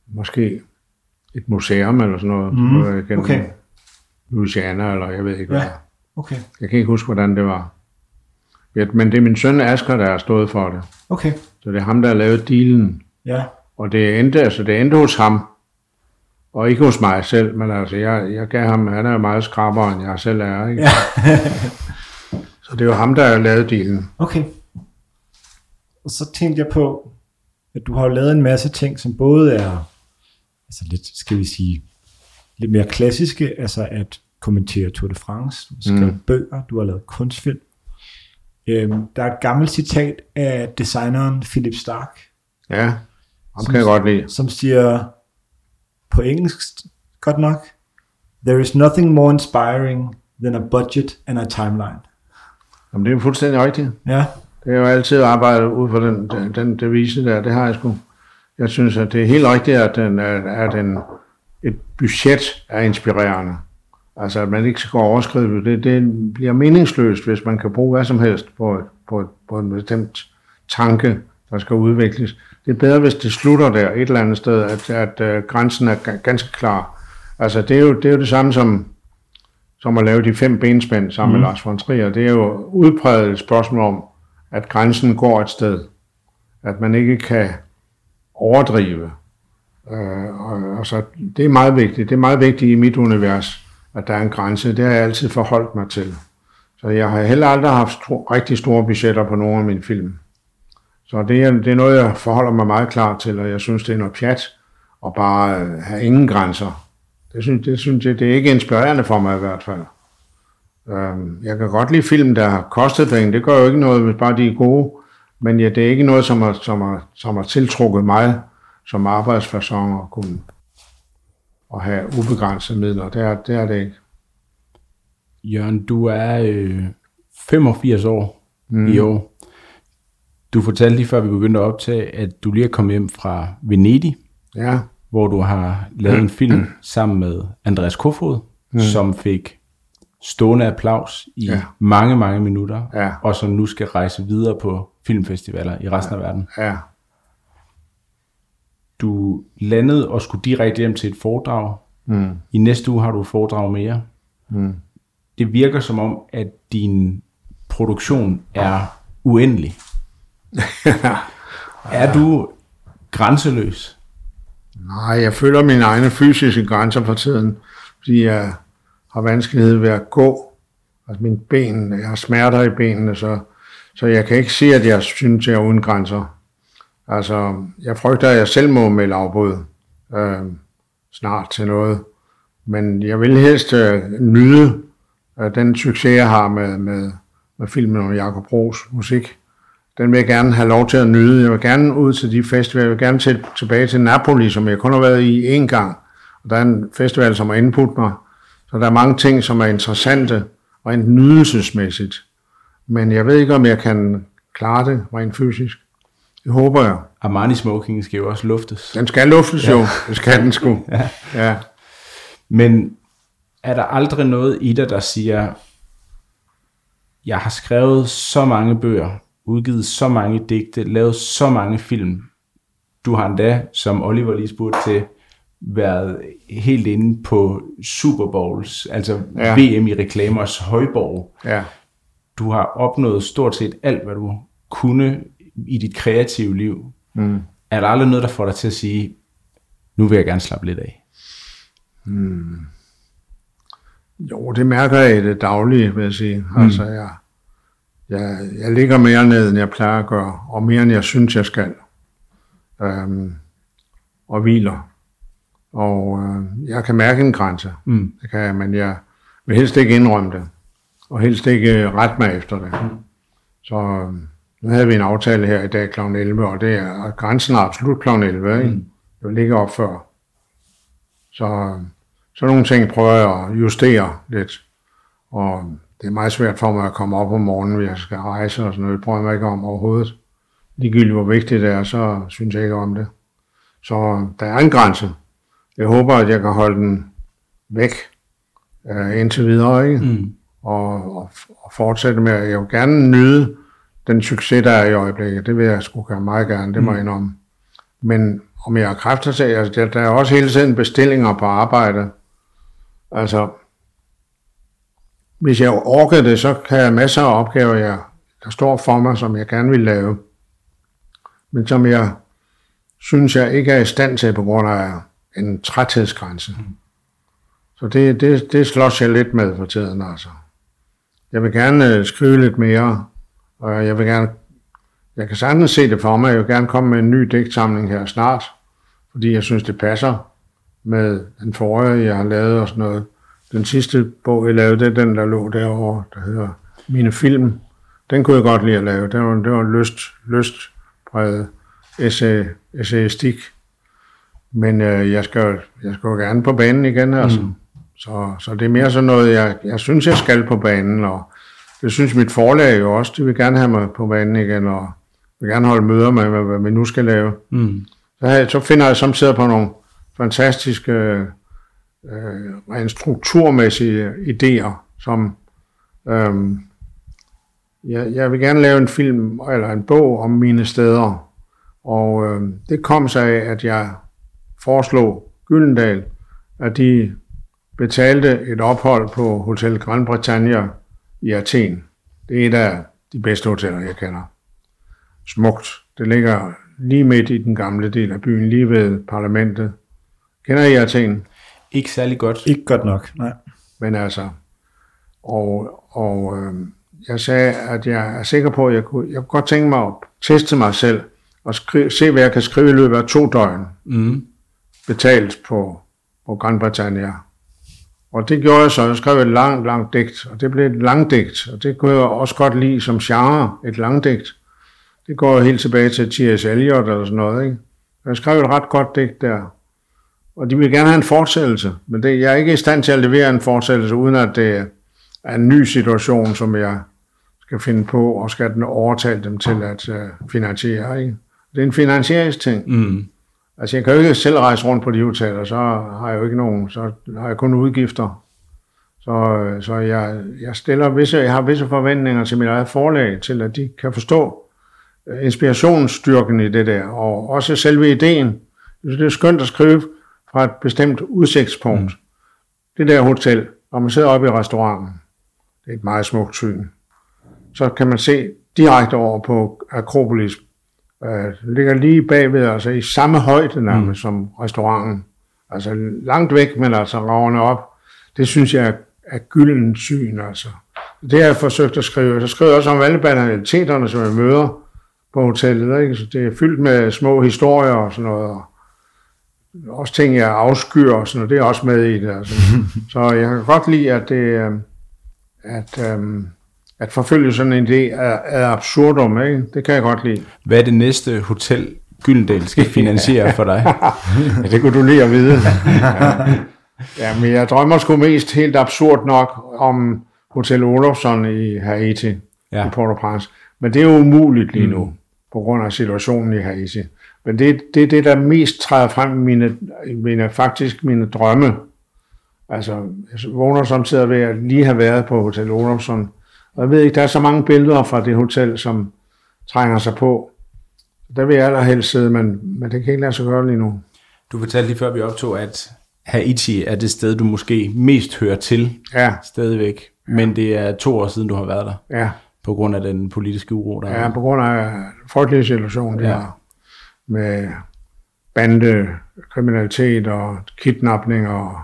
måske et museum eller sådan noget. Det var igennem
okay.
Louisiana, eller jeg ved ikke hvad.
ja, okay,
Jeg kan ikke huske, hvordan det var. Men det er min søn Asger, der har stået for det.
okay,
Så det er ham, der har lavet dealen.
ja,
Og det endte, altså det endte hos ham, og ikke hos mig selv, men altså jeg, jeg gav ham, han er jo meget skrappere, end jeg selv er, ikke?
ja. [laughs]
Så det jo ham, der har lavet dealen.
okay. Og så tænkte jeg på, at du har lavet en masse ting, som både er, altså lidt, skal vi sige, lidt mere klassiske, altså at kommentere Tour de France, du har skrevet mm. bøger, du har lavet kunstfilm. Øhm, der er et gammelt citat af designeren Philip Stark,
Ja, ham kan jeg godt lide.
som siger på engelsk godt nok, There is nothing more inspiring than a budget and a timeline.
Jamen, det er jo fuldstændig rigtigt.
Ja,
Det er jo altid arbejdet ud for den, den, den devise der, det har jeg sgu. Jeg synes, at det er helt rigtigt, at, den, at, den, et budget er inspirerende. Altså, at man ikke skal overskride det. Det bliver meningsløst, hvis man kan bruge hvad som helst på, på, på en bestemt tanke, der skal udvikles. Det er bedre, hvis det slutter der et eller andet sted, at, at, at grænsen er ga- ganske klar. Altså, det er jo det, er jo det samme som, som at lave de fem benspænd sammen mm. med Lars von Trier. Det er jo udpræget et spørgsmål om, at grænsen går et sted. At man ikke kan overdrive. Øh, og, og så, det er meget vigtigt. Det er meget vigtigt i mit univers, at der er en grænse. Det har jeg altid forholdt mig til. Så jeg har heller aldrig haft sto- rigtig store budgetter på nogle af mine film. Så det er, det er noget, jeg forholder mig meget klar til, og jeg synes, det er noget pjat at bare øh, have ingen grænser. Det synes, det synes jeg, det er ikke inspirerende for mig i hvert fald. Øhm, Jeg kan godt lide film, der har kostet penge. Det gør jo ikke noget, hvis bare de er gode. Men ja, det er ikke noget, som har, som har, som har tiltrukket mig som arbejdsperson at kunne at have ubegrænsede midler. Det er, det er det ikke.
Jørgen, du er øh, 85 år mm. i år. Du fortalte lige før vi begyndte at optage, at du lige er kommet hjem fra Venedig,
Ja,
hvor du har lavet en film [clears throat] sammen med Andreas Kofod, mm. som fik stående applaus i ja. mange, mange minutter,
ja.
og som nu skal rejse videre på filmfestivaler i resten
ja.
af verden.
Ja.
Du landede og skulle direkte hjem til et foredrag.
Mm.
I næste uge har du et foredrag mere.
Mm.
Det virker som om, at din produktion er uendelig. [laughs] er du grænseløs?
Nej, jeg føler mine egne fysiske grænser for tiden, fordi jeg har vanskelighed ved at gå. Altså mine ben, jeg har smerter i benene, så, så jeg kan ikke sige, at jeg synes, jeg er uden grænser. Altså, jeg frygter, at jeg selv må melde afbud øh, snart til noget. Men jeg vil helst øh, nyde øh, den succes, jeg har med, med, med filmen om Jacob Bros musik. Den vil jeg gerne have lov til at nyde. Jeg vil gerne ud til de festivaler. Jeg vil gerne til, tilbage til Napoli, som jeg kun har været i én gang. Og der er en festival, som har indbudt mig. Så der er mange ting, som er interessante og nydelsesmæssigt. Men jeg ved ikke, om jeg kan klare det rent fysisk. Det håber jeg.
Armani Smoking skal jo også luftes.
Den skal luftes ja. jo. [laughs] Det skal den sgu. [laughs]
ja.
ja.
Men er der aldrig noget i dig, der siger, jeg har skrevet så mange bøger, udgivet så mange digte, lavet så mange film. Du har endda, som Oliver lige spurgte til, været helt inde på Super Bowls, altså ja. VM i reklamers højborg.
Ja.
Du har opnået stort set alt, hvad du kunne i dit kreative liv.
Mm.
Er der aldrig noget, der får dig til at sige, nu vil jeg gerne slappe lidt af?
Mm. Jo, det mærker jeg i det daglige, vil jeg sige. Mm. Altså, jeg, jeg, jeg ligger mere ned, end jeg plejer at gøre, og mere, end jeg synes, jeg skal. Øhm, og hviler. Og øh, jeg kan mærke en grænse.
Mm.
Det kan jeg, men jeg vil helst ikke indrømme det. Og helst ikke rette mig efter det. Mm. Så øh, nu havde vi en aftale her i dag kl. 11, og det er og grænsen er absolut kl. 11. Ikke? Mm. Det ligger op før. Så, så nogle ting prøver jeg at justere lidt. Og det er meget svært for mig at komme op om morgenen, hvis jeg skal rejse og sådan noget. Det prøver jeg ikke om overhovedet. Ligegyldigt hvor vigtigt det er, så synes jeg ikke om det. Så der er en grænse. Jeg håber, at jeg kan holde den væk uh, indtil videre, ikke?
Mm.
Og, og, og fortsætte med, at jeg vil gerne nyde den succes, der er i øjeblikket. Det vil jeg sgu gøre meget gerne, det må jeg indrømme. Men om jeg har kræfter til, altså der, der er også hele tiden bestillinger på arbejde. Altså, hvis jeg orker det, så kan jeg masser af opgaver, jeg, der står for mig, som jeg gerne vil lave. Men som jeg synes, jeg ikke er i stand til på grund af en træthedsgrænse. Mm. Så det, det, det slås jeg lidt med for tiden, altså. Jeg vil gerne øh, skrive lidt mere, og jeg vil gerne, jeg kan sagtens se det for mig, jeg vil gerne komme med en ny digtsamling her snart, fordi jeg synes, det passer med den forrige, jeg har lavet og sådan noget. Den sidste bog, jeg lavede, det er den, der lå derovre, der hedder Mine Film. Den kunne jeg godt lide at lave. Det var, det var en lyst, lystpræget essay, essayistik. Men øh, jeg, skal, jeg skal jo gerne på banen igen, altså. Mm. Så, så det er mere sådan noget, jeg, jeg synes, jeg skal på banen, og det synes mit forlag jo også. De vil gerne have mig på banen igen, og vil gerne holde møder med, hvad, hvad vi nu skal lave.
Mm.
Så, så finder jeg samtidig på nogle fantastiske, øh, rent strukturmæssige idéer, som øh, jeg, jeg vil gerne lave en film eller en bog om mine steder. Og øh, det kom sig af, at jeg foreslog Gyldendal, at de betalte et ophold på Hotel Grand Bretagne i Athen. Det er et af de bedste hoteller, jeg kender. Smukt. Det ligger lige midt i den gamle del af byen, lige ved parlamentet. Kender I Athen?
Ikke særlig godt.
Ikke godt nok, nej.
Men altså, og, og øh, jeg sagde, at jeg er sikker på, at jeg kunne, jeg kunne godt tænke mig at teste mig selv, og skrive, se, hvad jeg kan skrive i løbet af to døgn.
Mm.
Betalt på, på Grand Britannia. Og det gjorde jeg så. Jeg skrev et langt, langt digt, og det blev et langdigt, og det kunne jeg også godt lide som genre, et langdigt. Det går helt tilbage til T.S. Eliot eller sådan noget, ikke? Jeg skrev et ret godt digt der. Og de vil gerne have en fortsættelse, men det, jeg er ikke i stand til at levere en fortsættelse, uden at det er en ny situation, som jeg skal finde på, og skal den overtale dem til at uh, finansiere. Ikke? Det er en finansieringsting.
Mm.
Altså, jeg kan jo ikke selv rejse rundt på de hoteller, så har jeg jo ikke nogen, så har jeg kun udgifter. Så, så jeg, jeg, stiller visse, jeg har visse forventninger til mit eget forlag, til at de kan forstå øh, inspirationsstyrken i det der, og også selve ideen. Det er skønt at skrive fra et bestemt udsigtspunkt. Mm. Det der hotel, når man sidder oppe i restauranten, det er et meget smukt syn. Så kan man se direkte over på Akropolis. Øh, ligger lige bagved, altså i samme højde nærmest mm. som restauranten. Altså langt væk, men altså ravne op. Det synes jeg er gylden syn, altså. Det har jeg forsøgt at skrive. Så skriver jeg også om alle banaliteterne, som jeg møder på hotellet. Ikke? Så det er fyldt med små historier og sådan noget. Og også ting, jeg afskyr og sådan noget. Det er også med i det. Altså. [laughs] så jeg kan godt lide, at det, øh, at, um, at forfølge sådan en idé er, er absurdum. Ikke? Det kan jeg godt lide.
Hvad er det næste hotel, Gyldendal skal [laughs] finansiere for dig?
ja, det kunne du lige at vide. ja, men jeg drømmer sgu mest helt absurd nok om Hotel Olofsson i Haiti, ja. i Port-au-Prince. Men det er jo umuligt lige nu, mm. på grund af situationen i Haiti. Men det er det, det, der mest træder frem i mine, mine, faktisk mine drømme. Altså, jeg vågner samtidig ved at lige have været på Hotel Olofsson. Og jeg ved ikke, der er så mange billeder fra det hotel, som trænger sig på. Der vil jeg allerhelst sidde, men, men det kan ikke lade sig gøre lige nu.
Du fortalte lige før vi optog, at Haiti er det sted, du måske mest hører til
ja.
stadigvæk. Men det er to år siden, du har været der.
Ja.
På grund af den politiske uro, der
Ja, på grund af frygtelige situation, ja. Med bande, kriminalitet og kidnapning og,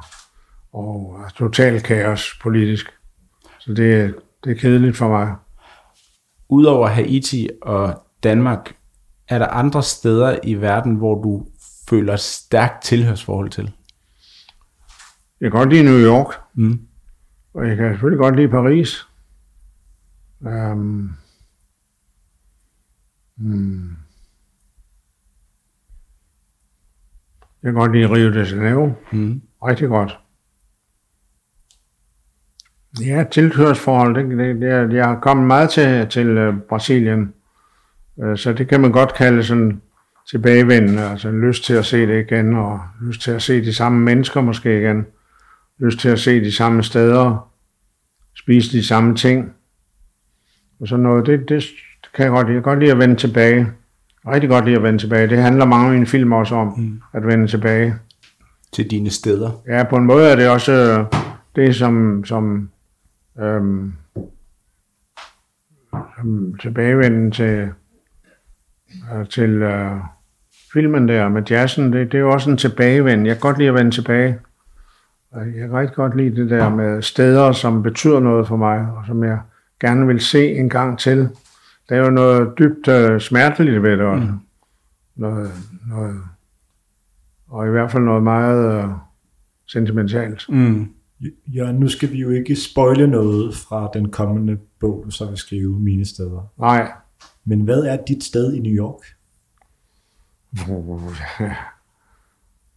og total kaos politisk. Så det, det er kedeligt for mig.
Udover Haiti og Danmark, er der andre steder i verden, hvor du føler stærkt tilhørsforhold til?
Jeg kan godt lide New York. Mm. Og jeg kan selvfølgelig godt lide Paris. Um, hmm. Jeg kan godt lide Rio de Janeiro. Mm. Rigtig godt. Ja, tilhørsforhold, det, det, det, jeg har kommet meget til, til uh, Brasilien. Uh, så det kan man godt kalde sådan tilbagevendende, altså lyst til at se det igen, og lyst til at se de samme mennesker måske igen lyst til at se de samme steder, spise de samme ting, og sådan noget. Det, det kan jeg godt lide. Jeg kan godt lide at vende tilbage. Rigtig godt lide at vende tilbage. Det handler mange af mine film også om, mm. at vende tilbage.
Til dine steder?
Ja, på en måde er det også øh, det, som, som, øhm, som tilbagevenden til, øh, til øh, filmen der med jazzen. Det, det er jo også en tilbagevend. Jeg kan godt lide at vende tilbage. Jeg kan rigtig godt lide det der med steder, som betyder noget for mig, og som jeg gerne vil se en gang til. Der er jo noget dybt uh, smerteligt ved det. Mm. Noget, noget, og i hvert fald noget meget uh, sentimentalt.
Mm. Ja, nu skal vi jo ikke spoile noget fra den kommende bog, du så vil skrive, Mine Steder.
Nej.
Men hvad er dit sted i New York?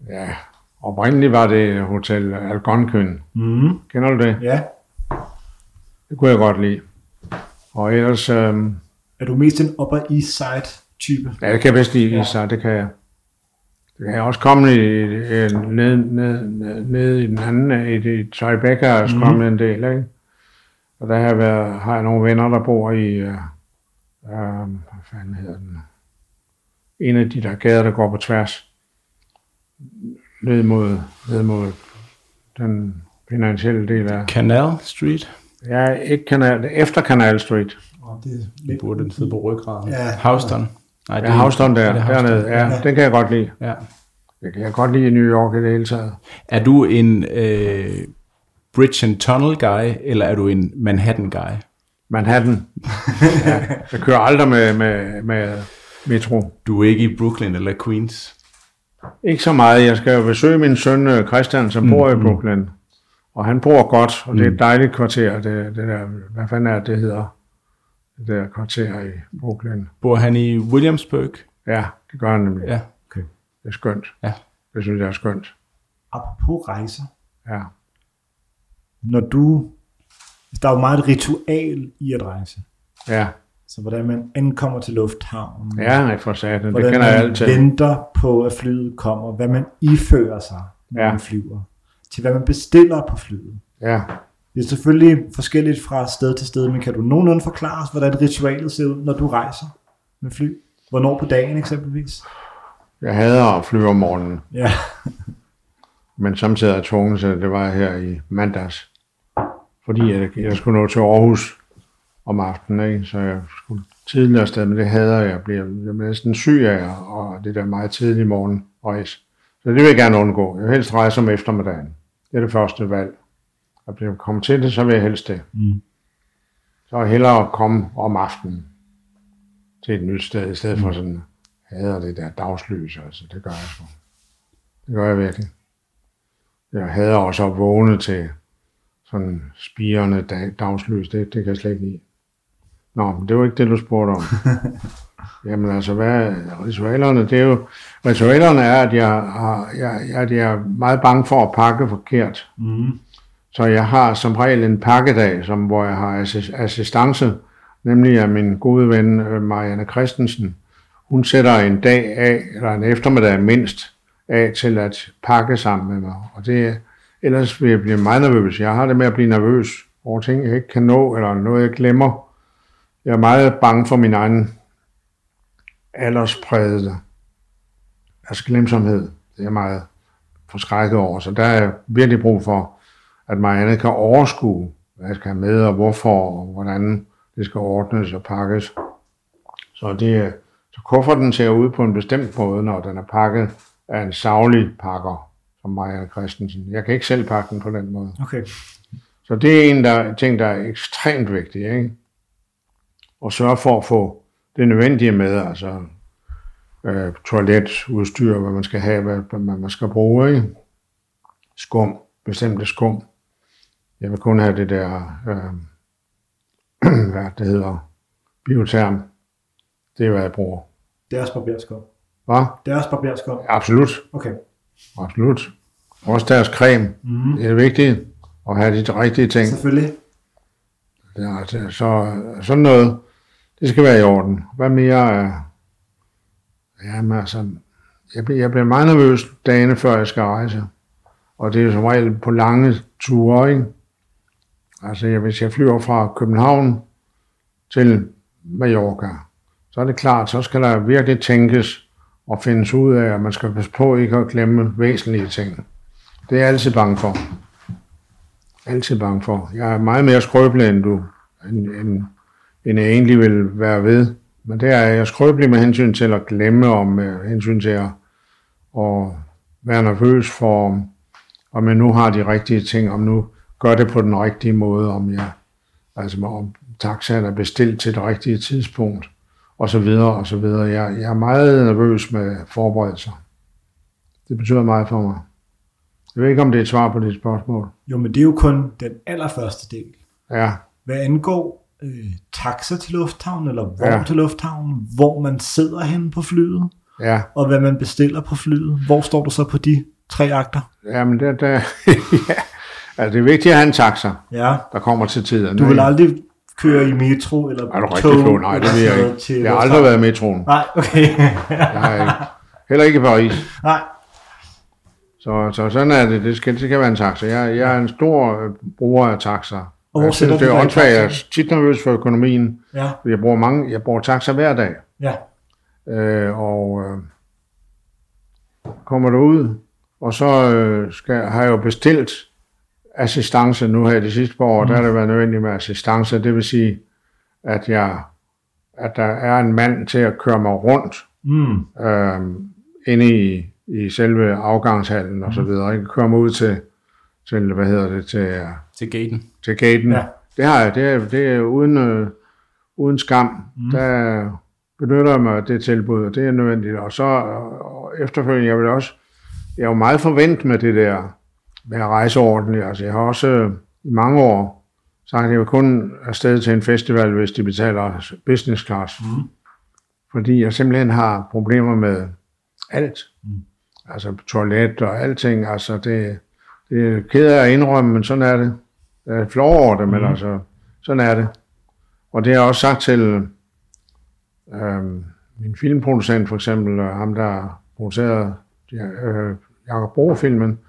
ja, Oprindeligt var det Hotel Algonquin. Mm. Kender du det?
Ja.
Det kunne jeg godt lide. Og ellers... Øhm,
er du mest en Upper East Side type?
Ja, det kan jeg bedst lide ja. East Side, det kan jeg. Det kan jeg også komme i, ned, ned, ned, ned i den anden, i, i Tribeca, og mm. kommet en del, ikke? Og der har jeg, været, har jeg nogle venner, der bor i, øh, øh, hvad fanden hedder den? En af de der gader, der går på tværs ned mod, ned mod den finansielle del af...
Canal Street?
Ja, ikke Canal, efter Canal Street.
Oh, det, det burde den sidde på ryggraden. Ja. Houston.
Nej, det ja, Houston der, det dernede. Ja, ja, den kan jeg godt lide.
Ja.
Jeg kan jeg godt lide New York i det hele taget.
Er du en øh, Bridge and Tunnel guy, eller er du en Manhattan guy?
Manhattan. ja, jeg kører aldrig med, med, med metro.
Du er ikke i Brooklyn eller Queens?
Ikke så meget. Jeg skal jo besøge min søn øh, Christian, som mm, bor i mm. Brooklyn. Og han bor godt, og det er et mm. dejligt kvarter. Det, det der, hvad fanden er det hedder? Det der kvarter i Brooklyn.
Bor han i Williamsburg?
Ja, det gør han nemlig.
Ja. Okay.
Det er skønt.
Ja.
Det synes jeg er skønt.
Apropos rejser.
Ja.
Når du... Der er jo meget et ritual i at rejse.
Ja.
Så hvordan man ankommer til lufthavnen.
Ja, for satan. Det kender jeg altid.
venter på, at flyet kommer. Hvad man ifører sig, når ja. man flyver. Til hvad man bestiller på flyet.
Ja.
Det er selvfølgelig forskelligt fra sted til sted, men kan du nogenlunde forklare os, hvordan ritualet ser ud, når du rejser med fly? Hvornår på dagen eksempelvis?
Jeg hader at flyve om morgenen,
Ja, [laughs]
men samtidig er jeg tvunget til, det var her i mandags. Fordi jeg, jeg skulle nå til Aarhus om aftenen, ikke? så jeg skulle tidligere afsted, men det hader jeg. Jeg bliver, jeg bliver næsten syg af, og det der meget tidlige morgen rejse. Så det vil jeg gerne undgå. Jeg vil helst rejse om eftermiddagen. Det er det første valg. Og hvis jeg kommer til det, så vil jeg helst det.
Mm.
Så er hellere komme om aftenen til et nyt sted, i stedet for sådan, hader det der dagslys, altså, det gør jeg sgu. Det gør jeg virkelig. Jeg hader også at vågne til sådan spirende dag, dagslys, det, det kan jeg slet ikke lide. Nå, men det var ikke det, du spurgte om. [laughs] Jamen altså, hvad er ritualerne? Det er jo, ritualerne er, at jeg, har, jeg, jeg, jeg er meget bange for at pakke forkert.
mm.
Så jeg har som regel en pakkedag, som, hvor jeg har assistance, nemlig af min gode ven øh, Marianne Christensen. Hun sætter en dag af, eller en eftermiddag mindst, af til at pakke sammen med mig. Og det, ellers vil jeg blive meget nervøs. Jeg har det med at blive nervøs over ting, jeg ikke kan nå, eller noget, jeg glemmer. Jeg er meget bange for min egen aldersprægede, altså glemsomhed. Det er jeg meget forskrækket over. Så der er jeg virkelig brug for, at Marianne kan overskue, hvad skal med, og hvorfor, og hvordan det skal ordnes og pakkes. Så, det, så kufferten ser ud på en bestemt måde, når den er pakket af en savlig pakker, som Marianne Christensen. Jeg kan ikke selv pakke den på den måde.
okay.
Så det er en der, ting, der er ekstremt vigtig, ikke? Og sørge for at få det nødvendige med, altså øh, toiletudstyr, hvad man skal have, hvad, hvad man skal bruge, ikke? Skum, bestemte skum. Jeg vil kun have det der, øh, [clears throat] hvad det hedder, bioterm. Det er, hvad jeg bruger.
Deres barberskop.
Hvad?
Deres barberskop.
Absolut,
Okay.
absolut. Også deres creme.
Mm.
Det er vigtigt at have de rigtige ting.
Selvfølgelig.
Ja, det- så sådan noget, det skal være i orden. Hvad mere er... Jamen altså, jeg, bliver- jeg bliver meget nervøs dagene før jeg skal rejse. Og det er jo som regel på lange ture, ikke? Altså, hvis jeg flyver fra København til Mallorca, så er det klart, så skal der virkelig tænkes og findes ud af, at man skal passe på ikke at glemme væsentlige ting. Det er jeg altid bange for. Altid bange for. Jeg er meget mere skrøbelig, end du, end, end, end jeg egentlig vil være ved. Men det er jeg skrøbelig med hensyn til at glemme, og med hensyn til at, at være nervøs for, om jeg nu har de rigtige ting, om nu gør det på den rigtige måde, om jeg, altså om taxaen er bestilt til det rigtige tidspunkt, og så videre, og så videre. Jeg, jeg er meget nervøs med forberedelser. Det betyder meget for mig. Jeg ved ikke, om det er et svar på dit spørgsmål.
Jo, men det er jo kun den allerførste del.
Ja,
Hvad angår øh, taxa til lufthavnen, eller vogn
Ja.
til lufthavnen, hvor man sidder hen på flyet,
ja.
og hvad man bestiller på flyet, hvor står du så på de tre akter?
Jamen, det, det, [laughs] ja. Altså, det er vigtigt at have en taxa,
Ja,
der kommer til tiden.
du vil
ikke?
aldrig køre i metro eller
Er du rigtig
tog.
klog? Nej, det vil jeg ikke. Jeg har aldrig været i metroen.
Nej, okay. [laughs]
Jeg ikke. Heller ikke i Paris.
Nej,
Så, så sådan er det. Det skal, det skal være en taxa. Jeg, jeg er en stor øh, bruger af taxaer.
hvor
Jeg
sætter
synes, det er åndssvagt. Jeg er tit nervøs for økonomien.
ja,
Jeg bruger, mange, jeg bruger taxa hver dag.
ja.
Øh, og øh, kommer derud, og så øh, skal, har jeg jo bestilt assistance nu her de sidste par år. Mm. Der har det været nødvendigt med assistance. Det vil sige, at, jeg, at der er en mand til at køre mig rundt
Mm.
øh, inde i, i selve afgangshallen og så videre. Ikke køre mig ud til, til hvad hedder det, til, øh,
Til gaten.
til gaten.
Ja.
Det har jeg. Det er, det er uden, øh, uden skam. Mm. Der benytter jeg mig af det tilbud, og det er nødvendigt. Og så og efterfølgende, jeg vil også, jeg er jo meget forvent med det der, med at rejse ordentligt. Altså jeg har også øh, i mange år sagt, at jeg vil kun afsted til en festival, hvis de betaler business class. Mm. Fordi jeg simpelthen har problemer med alt. Mm. Altså toilet og alting. Altså det, det er ked af at indrømme, men sådan er det. Jeg er flov over det, men altså, sådan er det. Og det har jeg også sagt til øhm, min filmproducent, for eksempel, ham der producerede øh, Jacob Bro-filmen,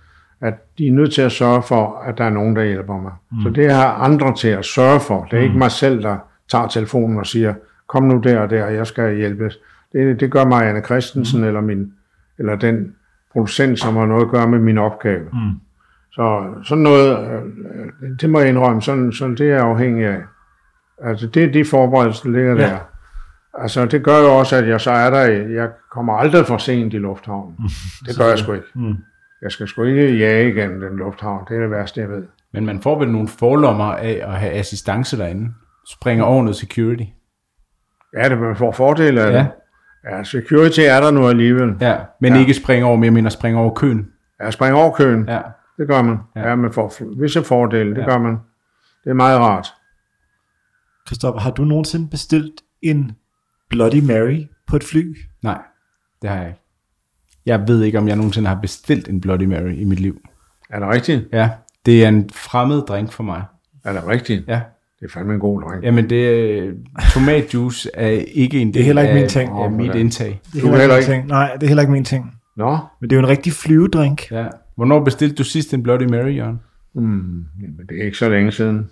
de er nødt til at sørge for, at der er nogen, der hjælper mig. Mm. Så det har andre til at sørge for. Det er mm. ikke mig selv, der tager telefonen og siger, kom nu der og der, jeg skal hjælpes. Det, det gør Marianne Christensen mm. eller, min, eller den producent, som har noget at gøre med min opgave. Mm. Så sådan noget, øh, det må jeg indrømme, sådan, sådan det er afhængig af. Altså det er de forberedelser, der ligger ja. der. Altså det gør jo også, at jeg så er der, jeg kommer aldrig for sent i lufthavnen. Mm. [laughs] Det gør jeg sgu ikke. Mm. Jeg skal sgu ikke jage igennem den lufthavn, det er det værste, jeg ved.
Men man får vel nogle forlommer af at have assistance derinde? Springer over noget security?
Ja, det man får fordele af ja. det. Ja, security er der nu alligevel.
Ja, men ja. ikke springe over, mere, men springe over køen.
Ja, springe over køen. Ja. Det gør man. Ja, ja man får visse fordele, det ja. gør man. Det er meget rart.
Christoffer, har du nogensinde bestilt en Bloody Mary på et fly?
Nej, det har jeg ikke. Jeg ved ikke, om jeg nogensinde har bestilt en Bloody Mary i mit liv.
Er det rigtigt?
Ja, det er en fremmed drink for mig.
Er det rigtigt?
Ja.
Det er fandme en god drink.
Jamen, det, tomatjuice er ikke en del
det er heller ikke min ting.
af, af mit indtag.
Det er heller, heller ikke ting. Nej, det er heller ikke min ting.
Nå?
Men det er jo en rigtig flyvedrink.
Ja. Hvornår bestilte du sidst en Bloody Mary, Jørgen?
Mm, jamen, det er ikke så længe siden.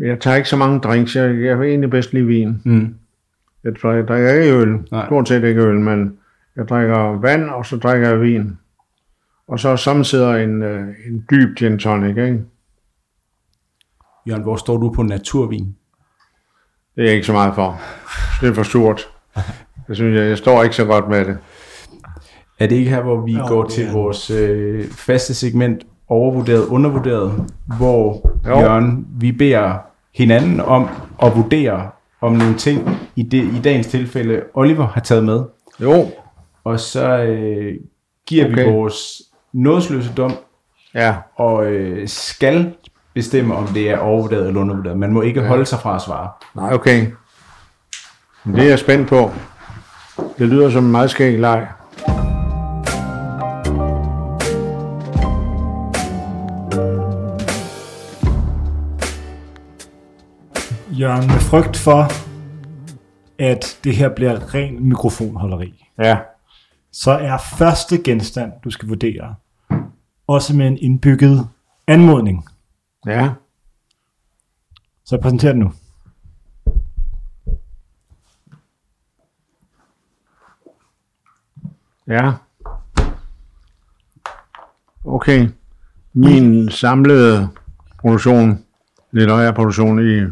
Jeg tager ikke så mange drinks. Jeg, jeg vil egentlig bedst lide vin. Mm. Jeg, jeg drikker ikke øl. Nej. Stort set ikke øl, men jeg drikker vand, og så drikker jeg vin. Og så samtidig en, øh, en dyb gin tonic, ikke?
Jørgen, hvor står du på naturvin?
Det er jeg ikke så meget for. Det er for stort. Det synes jeg, jeg står ikke så godt med det.
Er det ikke her, hvor vi jo, går til vores øh, faste segment, overvurderet, undervurderet, hvor jo. Jørgen, vi beder hinanden om at vurdere, om nogle ting i, det, i dagens tilfælde, Oliver har taget med.
Jo.
Og så øh, giver okay. vi vores nådesløse dom,
ja.
og øh, skal bestemme, om det er overvurderet eller undervurderet. Man må ikke ja. holde sig fra at svare.
Nej, okay. Det er jeg spændt på. Det lyder som en meget skæg leg.
Jørgen, med frygt for, at det her bliver ren mikrofonholderi,
ja.
Så er første genstand, du skal vurdere, også med en indbygget anmodning.
Ja.
Så jeg præsenterer den nu.
Ja. Okay. Min samlede produktion, lidt højere produktion i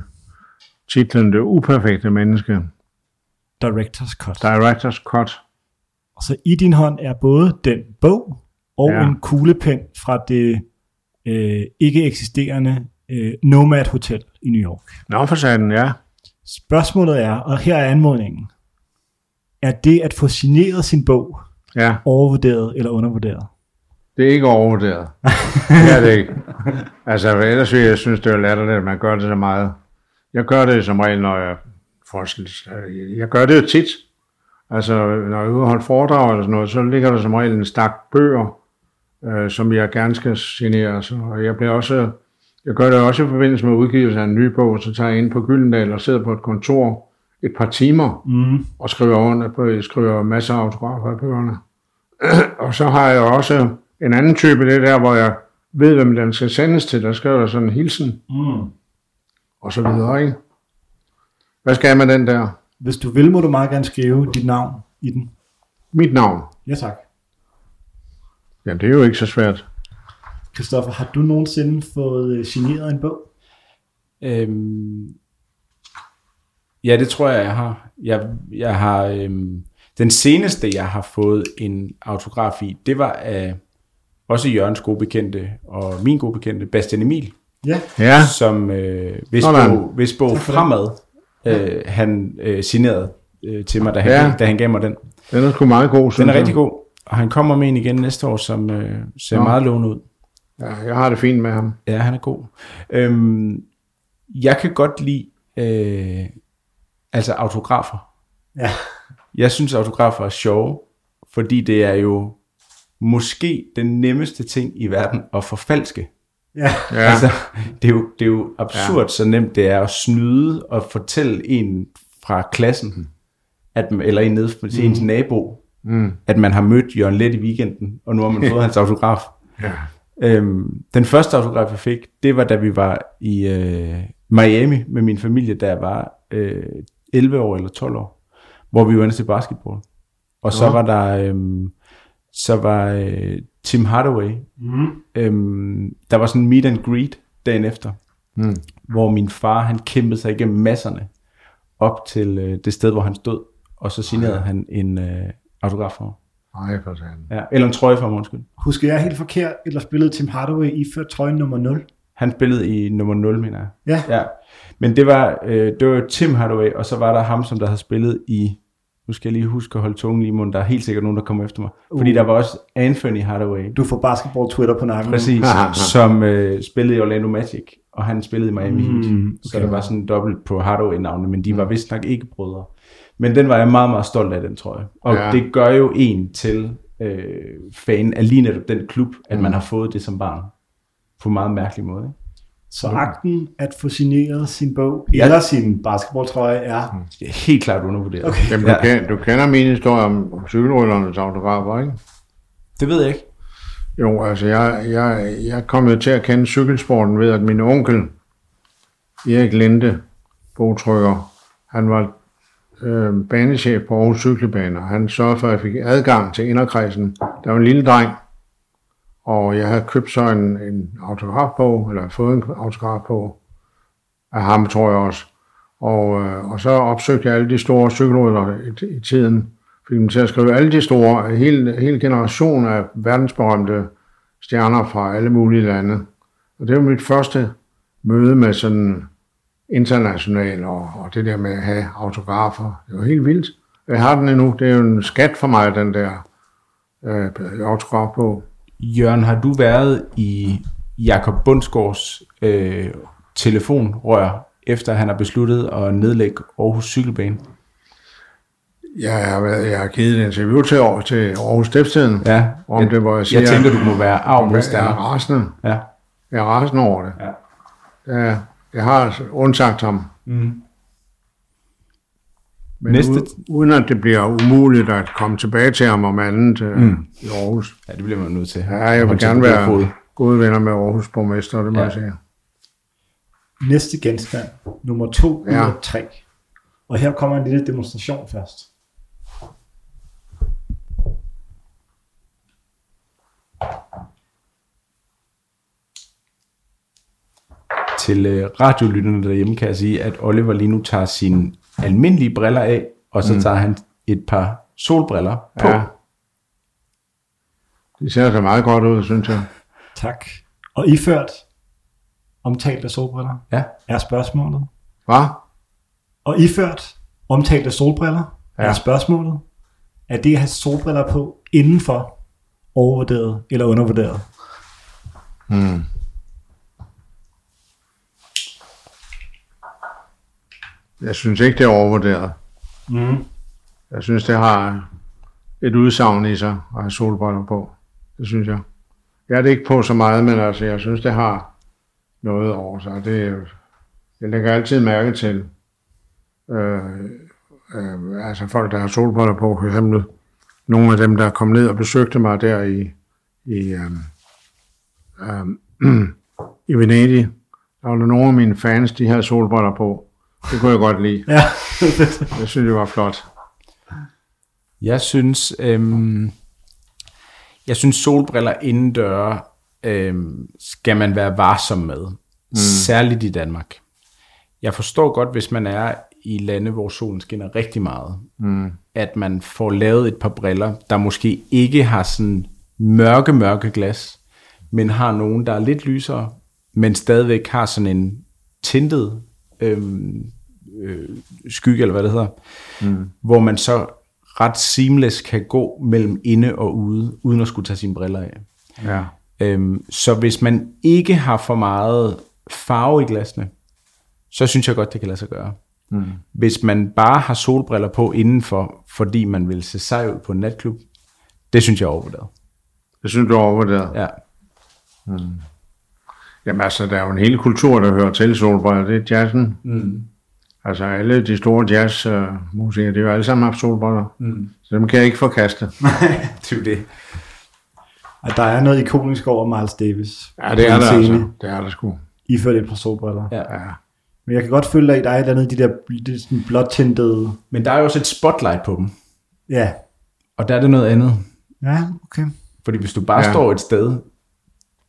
titlen Det uperfekte menneske.
Director's Cut.
Director's Cut.
Og så i din hånd er både den bog og ja. en kuglepen fra det øh, ikke eksisterende øh, Nomad Hotel i New York.
Nå for satan, ja.
Spørgsmålet er, og her er anmodningen, er det at få signeret sin bog
ja.
overvurderet eller undervurderet?
Det er ikke overvurderet. [laughs] det er det ikke. Altså, ellers vil jeg synes, det er latterligt, at man gør det så meget. Jeg gør det som regel, når jeg får... Jeg gør det jo tit. Altså, når jeg er ude og holde foredrag eller sådan noget, så ligger der som regel en stak bøger, øh, som jeg gerne skal signere. Så, og jeg bliver også... Jeg gør det også i forbindelse med udgivelse af en ny bog, så tager jeg ind på Gyldendal og sidder på et kontor et par timer mm. og skriver, under på, skriver masser af autografer af bøgerne. [clears throat] og så har jeg også en anden type, det der, hvor jeg ved, hvem den skal sendes til. Der skriver der sådan en hilsen. Mm. Og så videre, ikke? Hvad skal jeg med den der?
Hvis du vil, må du meget gerne skrive dit navn i den.
Mit navn?
Ja, tak.
Ja, det er jo ikke så svært.
Christoffer, har du nogensinde fået øh, signeret en bog?
Øhm, ja, det tror jeg, jeg har. Jeg, jeg har øhm, den seneste, jeg har fået en autograf i, det var af også Jørgens gode bekendte og min gode bekendte, Bastian Emil.
Ja.
ja.
Som øh, hvis, bog, hvis bog fremad, øh, han øh, signerede øh, til mig, da han, ja. da han gav mig den.
Den er sgu meget god,
Den er rigtig god. Og han kommer med en igen næste år, som øh, ser Nå. meget lovende ud.
Ja, jeg har det fint med ham.
Ja, han er god. Øhm, jeg kan godt lide øh, altså autografer.
Ja.
Jeg synes, autografer er sjove, fordi det er jo måske den nemmeste ting i verden at forfalske.
Ja.
ja. Altså, det, er jo, det er jo absurd, ja. så nemt det er at snyde og fortælle en fra klassen, at, eller en nede til mm. ens nabo, mm. at man har mødt Jørgen Let i weekenden, og nu har man fået [laughs] hans autograf.
Ja.
Øhm, den første autograf, jeg fik, det var da vi var i øh, Miami med min familie, da jeg var øh, 11 år eller 12 år, hvor vi var inde til basketball. Og så var der, øhm, så var øh, Tim Hardaway,
Mm.
øhm, der var sådan en meet and greet dagen efter,
Mm.
hvor min far, han kæmpede sig igennem masserne op til øh, det sted, hvor han stod, og så signerede han en øh, autograf for mig.
Nej, for satan.
Ja, eller en trøje for mig, undskyld.
Husker jeg helt forkert, eller spillede Tim Hardaway i før trøjen nummer 0?
Han spillede i nummer 0, mener jeg.
Ja.
Ja, men det var, øh, det var Tim Hardaway, og så var der ham, som der havde spillet i, nu skal jeg lige huske at holde tungen lige i munden, der er helt sikkert nogen, der kommer efter mig. Uh. Fordi der var også Anthony Hardaway,
Du får basketball Twitter på nakken.
præcis, [laughs] som øh, spillede i Orlando Magic, og han spillede i Miami Heat.
Mm,
Okay. Så der var sådan dobbelt på Hardaway-navne, men de var vist nok ikke brødre. Men den var jeg meget, meget stolt af, den tror jeg. Og
Ja.
det gør jo en til øh, fan af lige netop den klub, at man har fået det som barn. På en meget mærkelig måde. Ikke?
Så akten at få signeret sin bog,
Ja.
eller sin basketballtrøje, er...
Det er helt klart undervurderet.
Okay.
Jamen, du,
Ja.
ja. du kender min historie om, cykelrullernes autografer, ikke?
Det ved jeg ikke.
Jo, altså jeg, jeg, jeg kom jo til at kende cykelsporten ved, at min onkel, Erik Linde, bogtrykker, han var øh, banechef på Aarhus Cykelbaner. Han sørgede for, at jeg fik adgang til inderkredsen. Der var en lille dreng, og jeg havde købt så en, en autografbog, eller fået en autografbog af ham, tror jeg også. Og, øh, og så opsøgte jeg alle de store cykelrytter i, i tiden, fik dem til at skrive alle de store, hele, hele generation af verdensberømte stjerner fra alle mulige lande. Og det var mit første møde med sådan international, og, og det der med at have autografer. Det var helt vildt. Jeg har den endnu. Det er jo en skat for mig, den der øh, autograf på.
Jørgen, har du været i Jakob Bundsgaards øh, telefonrør, efter han har besluttet at nedlægge Aarhus Cykelbane?
Jeg har, været, jeg har givet et interview til, til Aarhus Stiftstiden,
Ja,
om
jeg,
det, hvor jeg siger,
jeg tænker, du må være arv
jeg er
modstander.
rasende.
Ja.
Jeg er rasende over det.
Ja.
Ja, jeg har undsagt ham.
Mm.
Men
Næste-
u- uden at det bliver umuligt at komme tilbage til ham om andet øh, mm. i Aarhus.
ja, det bliver man nødt til.
Ja, jeg vil gerne
god fod.
være gode venner med Aarhus borgmester, det må
Ja.
jeg sige.
Næste genstand, nummer 2 ud
Ja.
af 3. Og her kommer en lille demonstration først.
Til øh, radiolytterne derhjemme kan jeg sige, at Oliver lige nu tager sine almindelige briller af, og så mm. tager han et par solbriller på.
Ja. Det ser så meget godt ud, synes jeg.
Tak. Og iført omtalte solbriller
Ja.
er spørgsmålet.
Hvad?
Og iført omtalte solbriller ja.
Ja.
er spørgsmålet. Er det at have solbriller på indenfor overvurderet eller undervurderet?
Hmm. Jeg synes ikke, det er overvurderet.
Mm.
Jeg synes, det har et udsagn i sig at have solbriller på. Det synes jeg. Jeg er det ikke på så meget, men altså, jeg synes, det har noget over sig. Det, jeg lægger altid mærke til øh, øh, altså folk, der har solbriller på, for eksempel nogle af dem, der kom ned og besøgte mig der i, i, øh, øh, [clears throat] i Venedig. Der var nogle af mine fans, de havde solbriller på. Det kunne jeg godt lide.
Ja. [laughs]
Jeg synes, det var flot.
Jeg synes, øhm, jeg synes solbriller indendøre øhm, skal man være varsom med. Mm. Særligt i Danmark. Jeg forstår godt, hvis man er i lande, hvor solen skinner rigtig meget, mm. at man får lavet et par briller, der måske ikke har sådan mørke, mørke glas, men har nogen, der er lidt lysere, men stadigvæk har sådan en tintet øhm, øh, skygge, eller hvad det hedder, mm. hvor man så ret seamless kan gå mellem inde og ude, uden at skulle tage sine briller af.
Ja.
Øhm, så hvis man ikke har for meget farve i glasene, så synes jeg godt, det kan lade sig gøre. Mm. Hvis man bare har solbriller på indenfor, fordi man vil se sej ud på en natklub, det synes jeg er overvurderet.
Det synes du er overvurderet.
Ja.
Jamen altså, der er jo en hel kultur, der hører til solbriller. Det er jazzen. Mm. Altså alle de store jazzmusikere, de har jo alle sammen haft solbriller. Mm. Så dem kan jeg ikke forkaste. [laughs]
det er det.
Og der er noget ikonisk over Miles Davis.
Ja, det er der altså. Det er der sgu.
Iført et par solbriller.
Ja.
Ja.
Men jeg kan godt føle, at der er et eller andet i de der det er sådan blåtintede...
Men der er jo også et spotlight på dem,
Ja.
og der er det noget andet.
Ja, okay.
Fordi hvis du bare
ja.
står et sted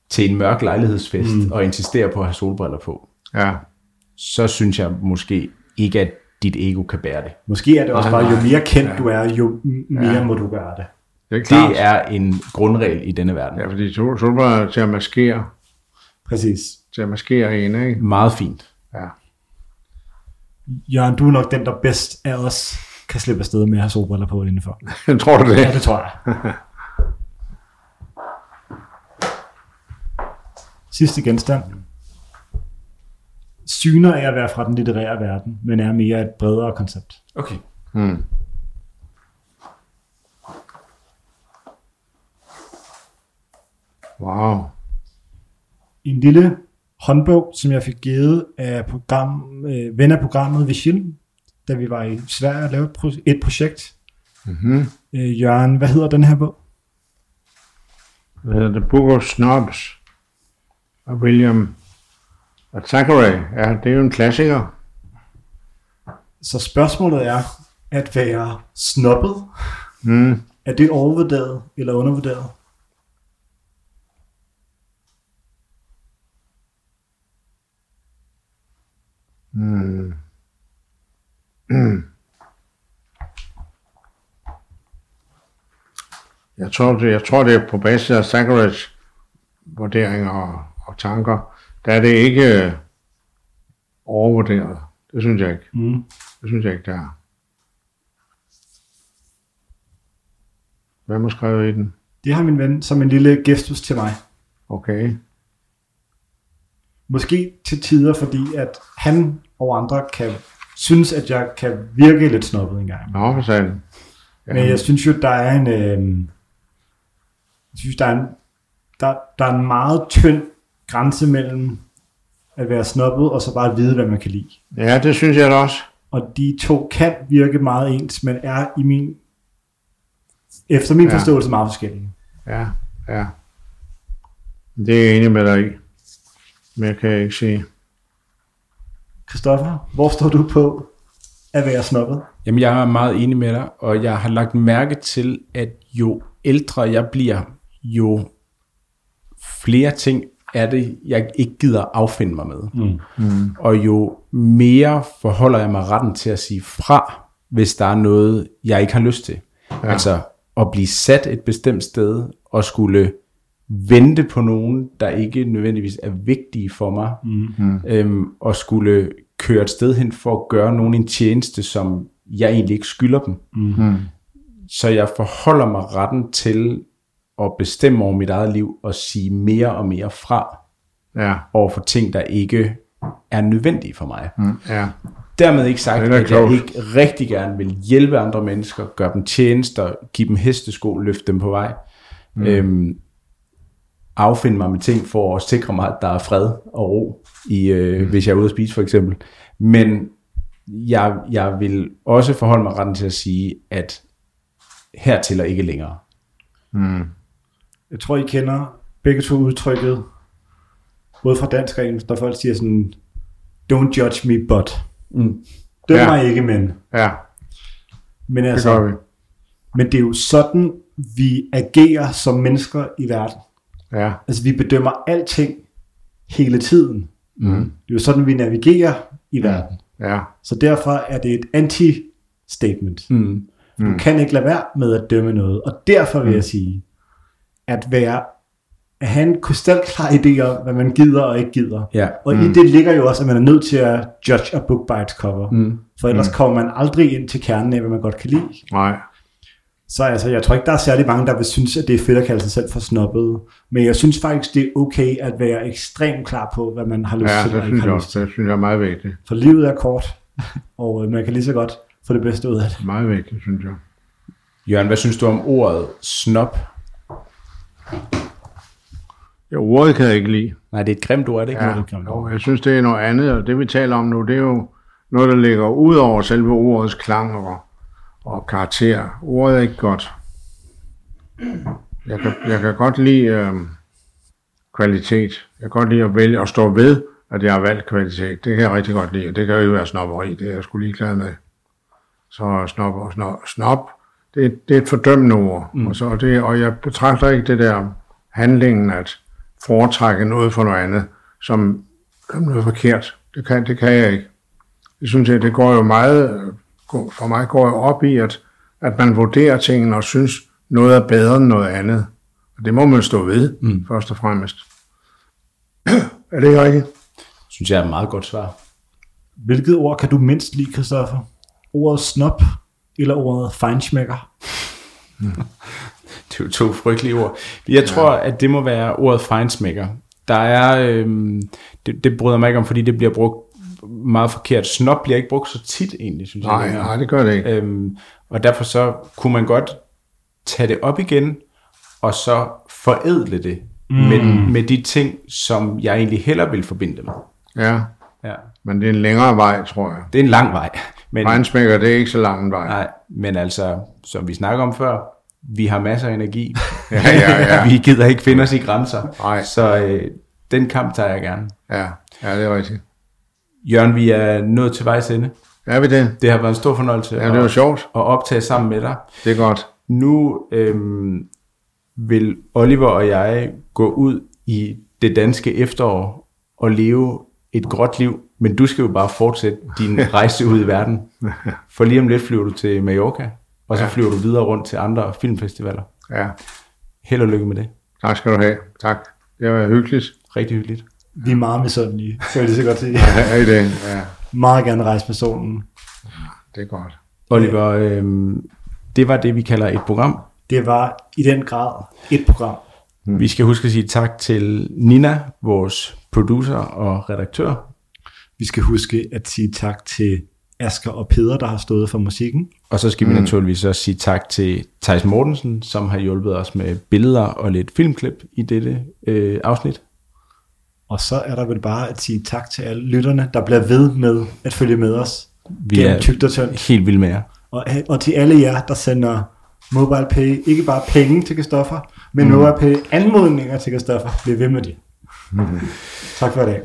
til en mørk lejlighedsfest mm. og insisterer på at have solbriller på,
Ja.
så synes jeg måske ikke, at dit ego kan bære det.
Måske er det også bare, jo mere kendt du er, jo mere
Ja.
må du gøre det.
Det er klart.
Det er en grundregel i denne verden.
Ja, fordi sol- solbriller er til at maskere,
Præcis.
til at maskere en, ikke?
Meget fint.
Ja.
Jørgen, du er nok den, der bedst af os kan slippe afsted med at have solbriller på indenfor. [laughs]
Tror du det?
Ja, det tror jeg. [laughs] Sidste genstand. Syner af at være fra den litterære verden, men er mere et bredere koncept.
Okay.
Hmm. Wow.
En lille håndbog, som jeg fik givet af program, øh, ven af programmet Vigil, da vi var i Sverige og lavede et pro- et projekt.
Mm-hmm.
Øh, Jørgen, hvad hedder den her bog?
Hvad hedder det? Book of Snobs af William Thackeray. Ja, det er jo en klassiker.
Så spørgsmålet er, at være snobbet,
Mm.
er det overvurderet eller undervurderet?
Mm. Jeg tror, det, jeg tror, det er på basis af Thackeray's vurderinger og, og tanker. Der er det ikke øh, overvurderet. Det synes jeg ikke.
Mm.
Det synes jeg ikke, det er. Hvem har skrevet i den?
Det har min ven som en lille gestus til mig.
Okay.
Måske til tider, fordi at han og andre kan synes, at jeg kan virke lidt snobbet engang.
Nå, for satan.
Ja. Men jeg synes jo, der er en... Øh, jeg synes, der er en, der, der er en meget tynd grænse mellem at være snobbet, og så bare at vide, hvad man kan lide.
Ja, det synes jeg da også.
Og de to kan virke meget ens, men er i min, efter min
Ja.
forståelse meget forskellige.
Ja, ja. Det er jeg enig med dig i. Men jeg kan ikke sige.
Christoffer, hvor står du på at være snobbet?
Jamen, jeg er meget enig med dig, og jeg har lagt mærke til, at jo ældre jeg bliver, jo flere ting er det, jeg ikke gider affinde mig med.
Mm.
Mm. Og jo mere forholder jeg mig retten til at sige fra, hvis der er noget, jeg ikke har lyst til. Ja. Altså at blive sat et bestemt sted og skulle vente på nogen, der ikke nødvendigvis er vigtige for mig, mm. øhm, og skulle køre et sted hen for at gøre nogen en tjeneste, som jeg egentlig ikke skylder dem.
Mm.
Så jeg forholder mig retten til at bestemme over mit eget liv og sige mere og mere fra
Ja,
over for ting, der ikke er nødvendige for mig. Mm.
ja.
Dermed ikke sagt, at jeg
klogt.
ikke rigtig gerne vil hjælpe andre mennesker, gøre dem tjenester, give dem hestesko, løfte dem på vej. Mm. Øhm, affinde mig med ting for at sikre mig, at der er fred og ro, i, øh, mm. hvis jeg er ude at spise for eksempel. Men jeg, jeg vil også forholde mig retten til at sige, at hertil og ikke længere.
Jeg tror, I kender begge to udtrykket, både fra dansk og engelsk, der folk siger sådan, don't judge me, but.
Mm.
Døm
Ja.
mig ikke, men.
Ja,
Men,
det
altså,
gør vi.
men det er jo sådan, vi agerer som mennesker i verden.
Ja,
Altså, vi bedømmer alting hele tiden.
Mm.
Det er jo sådan, vi navigerer i verden.
ja,
Så derfor er det et anti-statement.
Mm.
Du kan ikke lade være med at dømme noget. Og derfor vil jeg sige, at være at have en krystalklar idé om, hvad man gider og ikke gider.
Ja.
Og mm. i det ligger jo også, at man er nødt til at judge a book by its cover.
Mm.
For ellers mm. kommer man aldrig ind til kernen af, hvad man godt kan lide.
nej.
Så altså, jeg tror ikke, der er særlig mange, der vil synes, at det er fedt at kalde sig selv for snobbet. Men jeg synes faktisk, det er okay at være ekstremt klar på, hvad man har lyst
Ja,
til
det
og ikke
synes jeg også. Det synes jeg er meget vigtigt.
For livet er kort, [laughs] og øh, man kan lige så godt få det bedste ud af det.
Meget vigtigt, synes jeg.
Jørgen, hvad synes du om ordet snop?
Ja, ordet kan jeg ikke lide.
Nej, det er et grimt ord, er det ikke?
Ja,
noget?
jo, jeg synes, det er noget andet, og det vi taler om nu, det er jo noget, der ligger ud over selve ordets klang og, og karakter. Ordet er ikke godt. jeg kan, jeg kan godt lide øh, kvalitet. Jeg kan godt lide at vælge at stå ved, at jeg har valgt kvalitet. Det kan jeg rigtig godt lide. Det kan jo være snopperi. Det er jeg skulle ligeglad med. Så snop og snop. snop det, det er et fordømmende ord. Mm. Og, så det, og jeg betragter ikke det der handlingen at foretrække noget for noget andet, som, som noget forkert. Det kan, det kan jeg ikke. Det synes jeg, det går jo meget, for mig går jeg op i, at, at man vurderer tingene og synes, noget er bedre end noget andet. Og det må man stå ved, mm. først og fremmest. [clears throat] er det ikke rigtigt?
Synes jeg er et meget godt svar.
Hvilket ord kan du mindst lide, Christoffer? Ordet snop eller ordet feinschmecker?
det er jo to frygtelige ord. Jeg tror, ja. at det må være ordet feinschmecker. Der er, øhm, det, det bryder mig ikke om, fordi det bliver brugt meget forkert. Snop bliver ikke brugt så tit egentlig, synes
nej,
jeg.
Nej, det gør det ikke.
Øhm, og derfor så kunne man godt tage det op igen, og så forædle det mm. med, med de ting, som jeg egentlig heller vil forbinde det med.
Ja. ja, men det er en længere vej, tror jeg.
Det er en lang vej.
Men, Regnsmækker, det er ikke så lang en vej.
Nej, men altså, som vi snakker om før, vi har masser af energi. [laughs]
ja, ja, ja. [laughs]
vi gider ikke finde os i grænser. Nej. Så øh, den kamp tager jeg gerne.
Ja, ja, det er rigtigt.
Jørgen, vi er nået til vejs ende.
Er vi det?
Det har været en stor fornøjelse
ja, det var sjovt.
at optage sammen med dig.
Det er godt.
Nu øhm, vil Oliver og jeg gå ud i det danske efterår og leve et gråt liv, men du skal jo bare fortsætte din [laughs] rejse ud i verden. [laughs] For lige om lidt flyver du til Mallorca, og så ja. flyver du videre rundt til andre filmfestivaler.
Ja.
Held og lykke med det.
Tak skal du have. Tak. Det var hyggeligt.
Rigtig hyggeligt.
Vi er meget misundelige, så jeg det så godt sige.
Ja, i det. Ja.
Meget gerne rejse med solen.
Det er godt.
Oliver, øh, det var det, vi kalder et program.
Det var i den grad et program.
Hmm. Vi skal huske at sige tak til Nina, vores producer og redaktør.
Vi skal huske at sige tak til Asker og Peder, der har stået for musikken.
Og så skal vi mm. naturligvis også sige tak til Thijs Mortensen, som har hjulpet os med billeder og lidt filmklip i dette øh, afsnit.
Og så er der vel bare at sige tak til alle lytterne, der bliver ved med at følge med os.
Vi er tygt og tyndt. helt vilde med jer.
Og, og til alle jer, der sender MobilePay ikke bare penge til Kristoffer, men mm. MobilePay anmodninger til Kristoffer. Bliv ved med det. Mm. tak for i dag.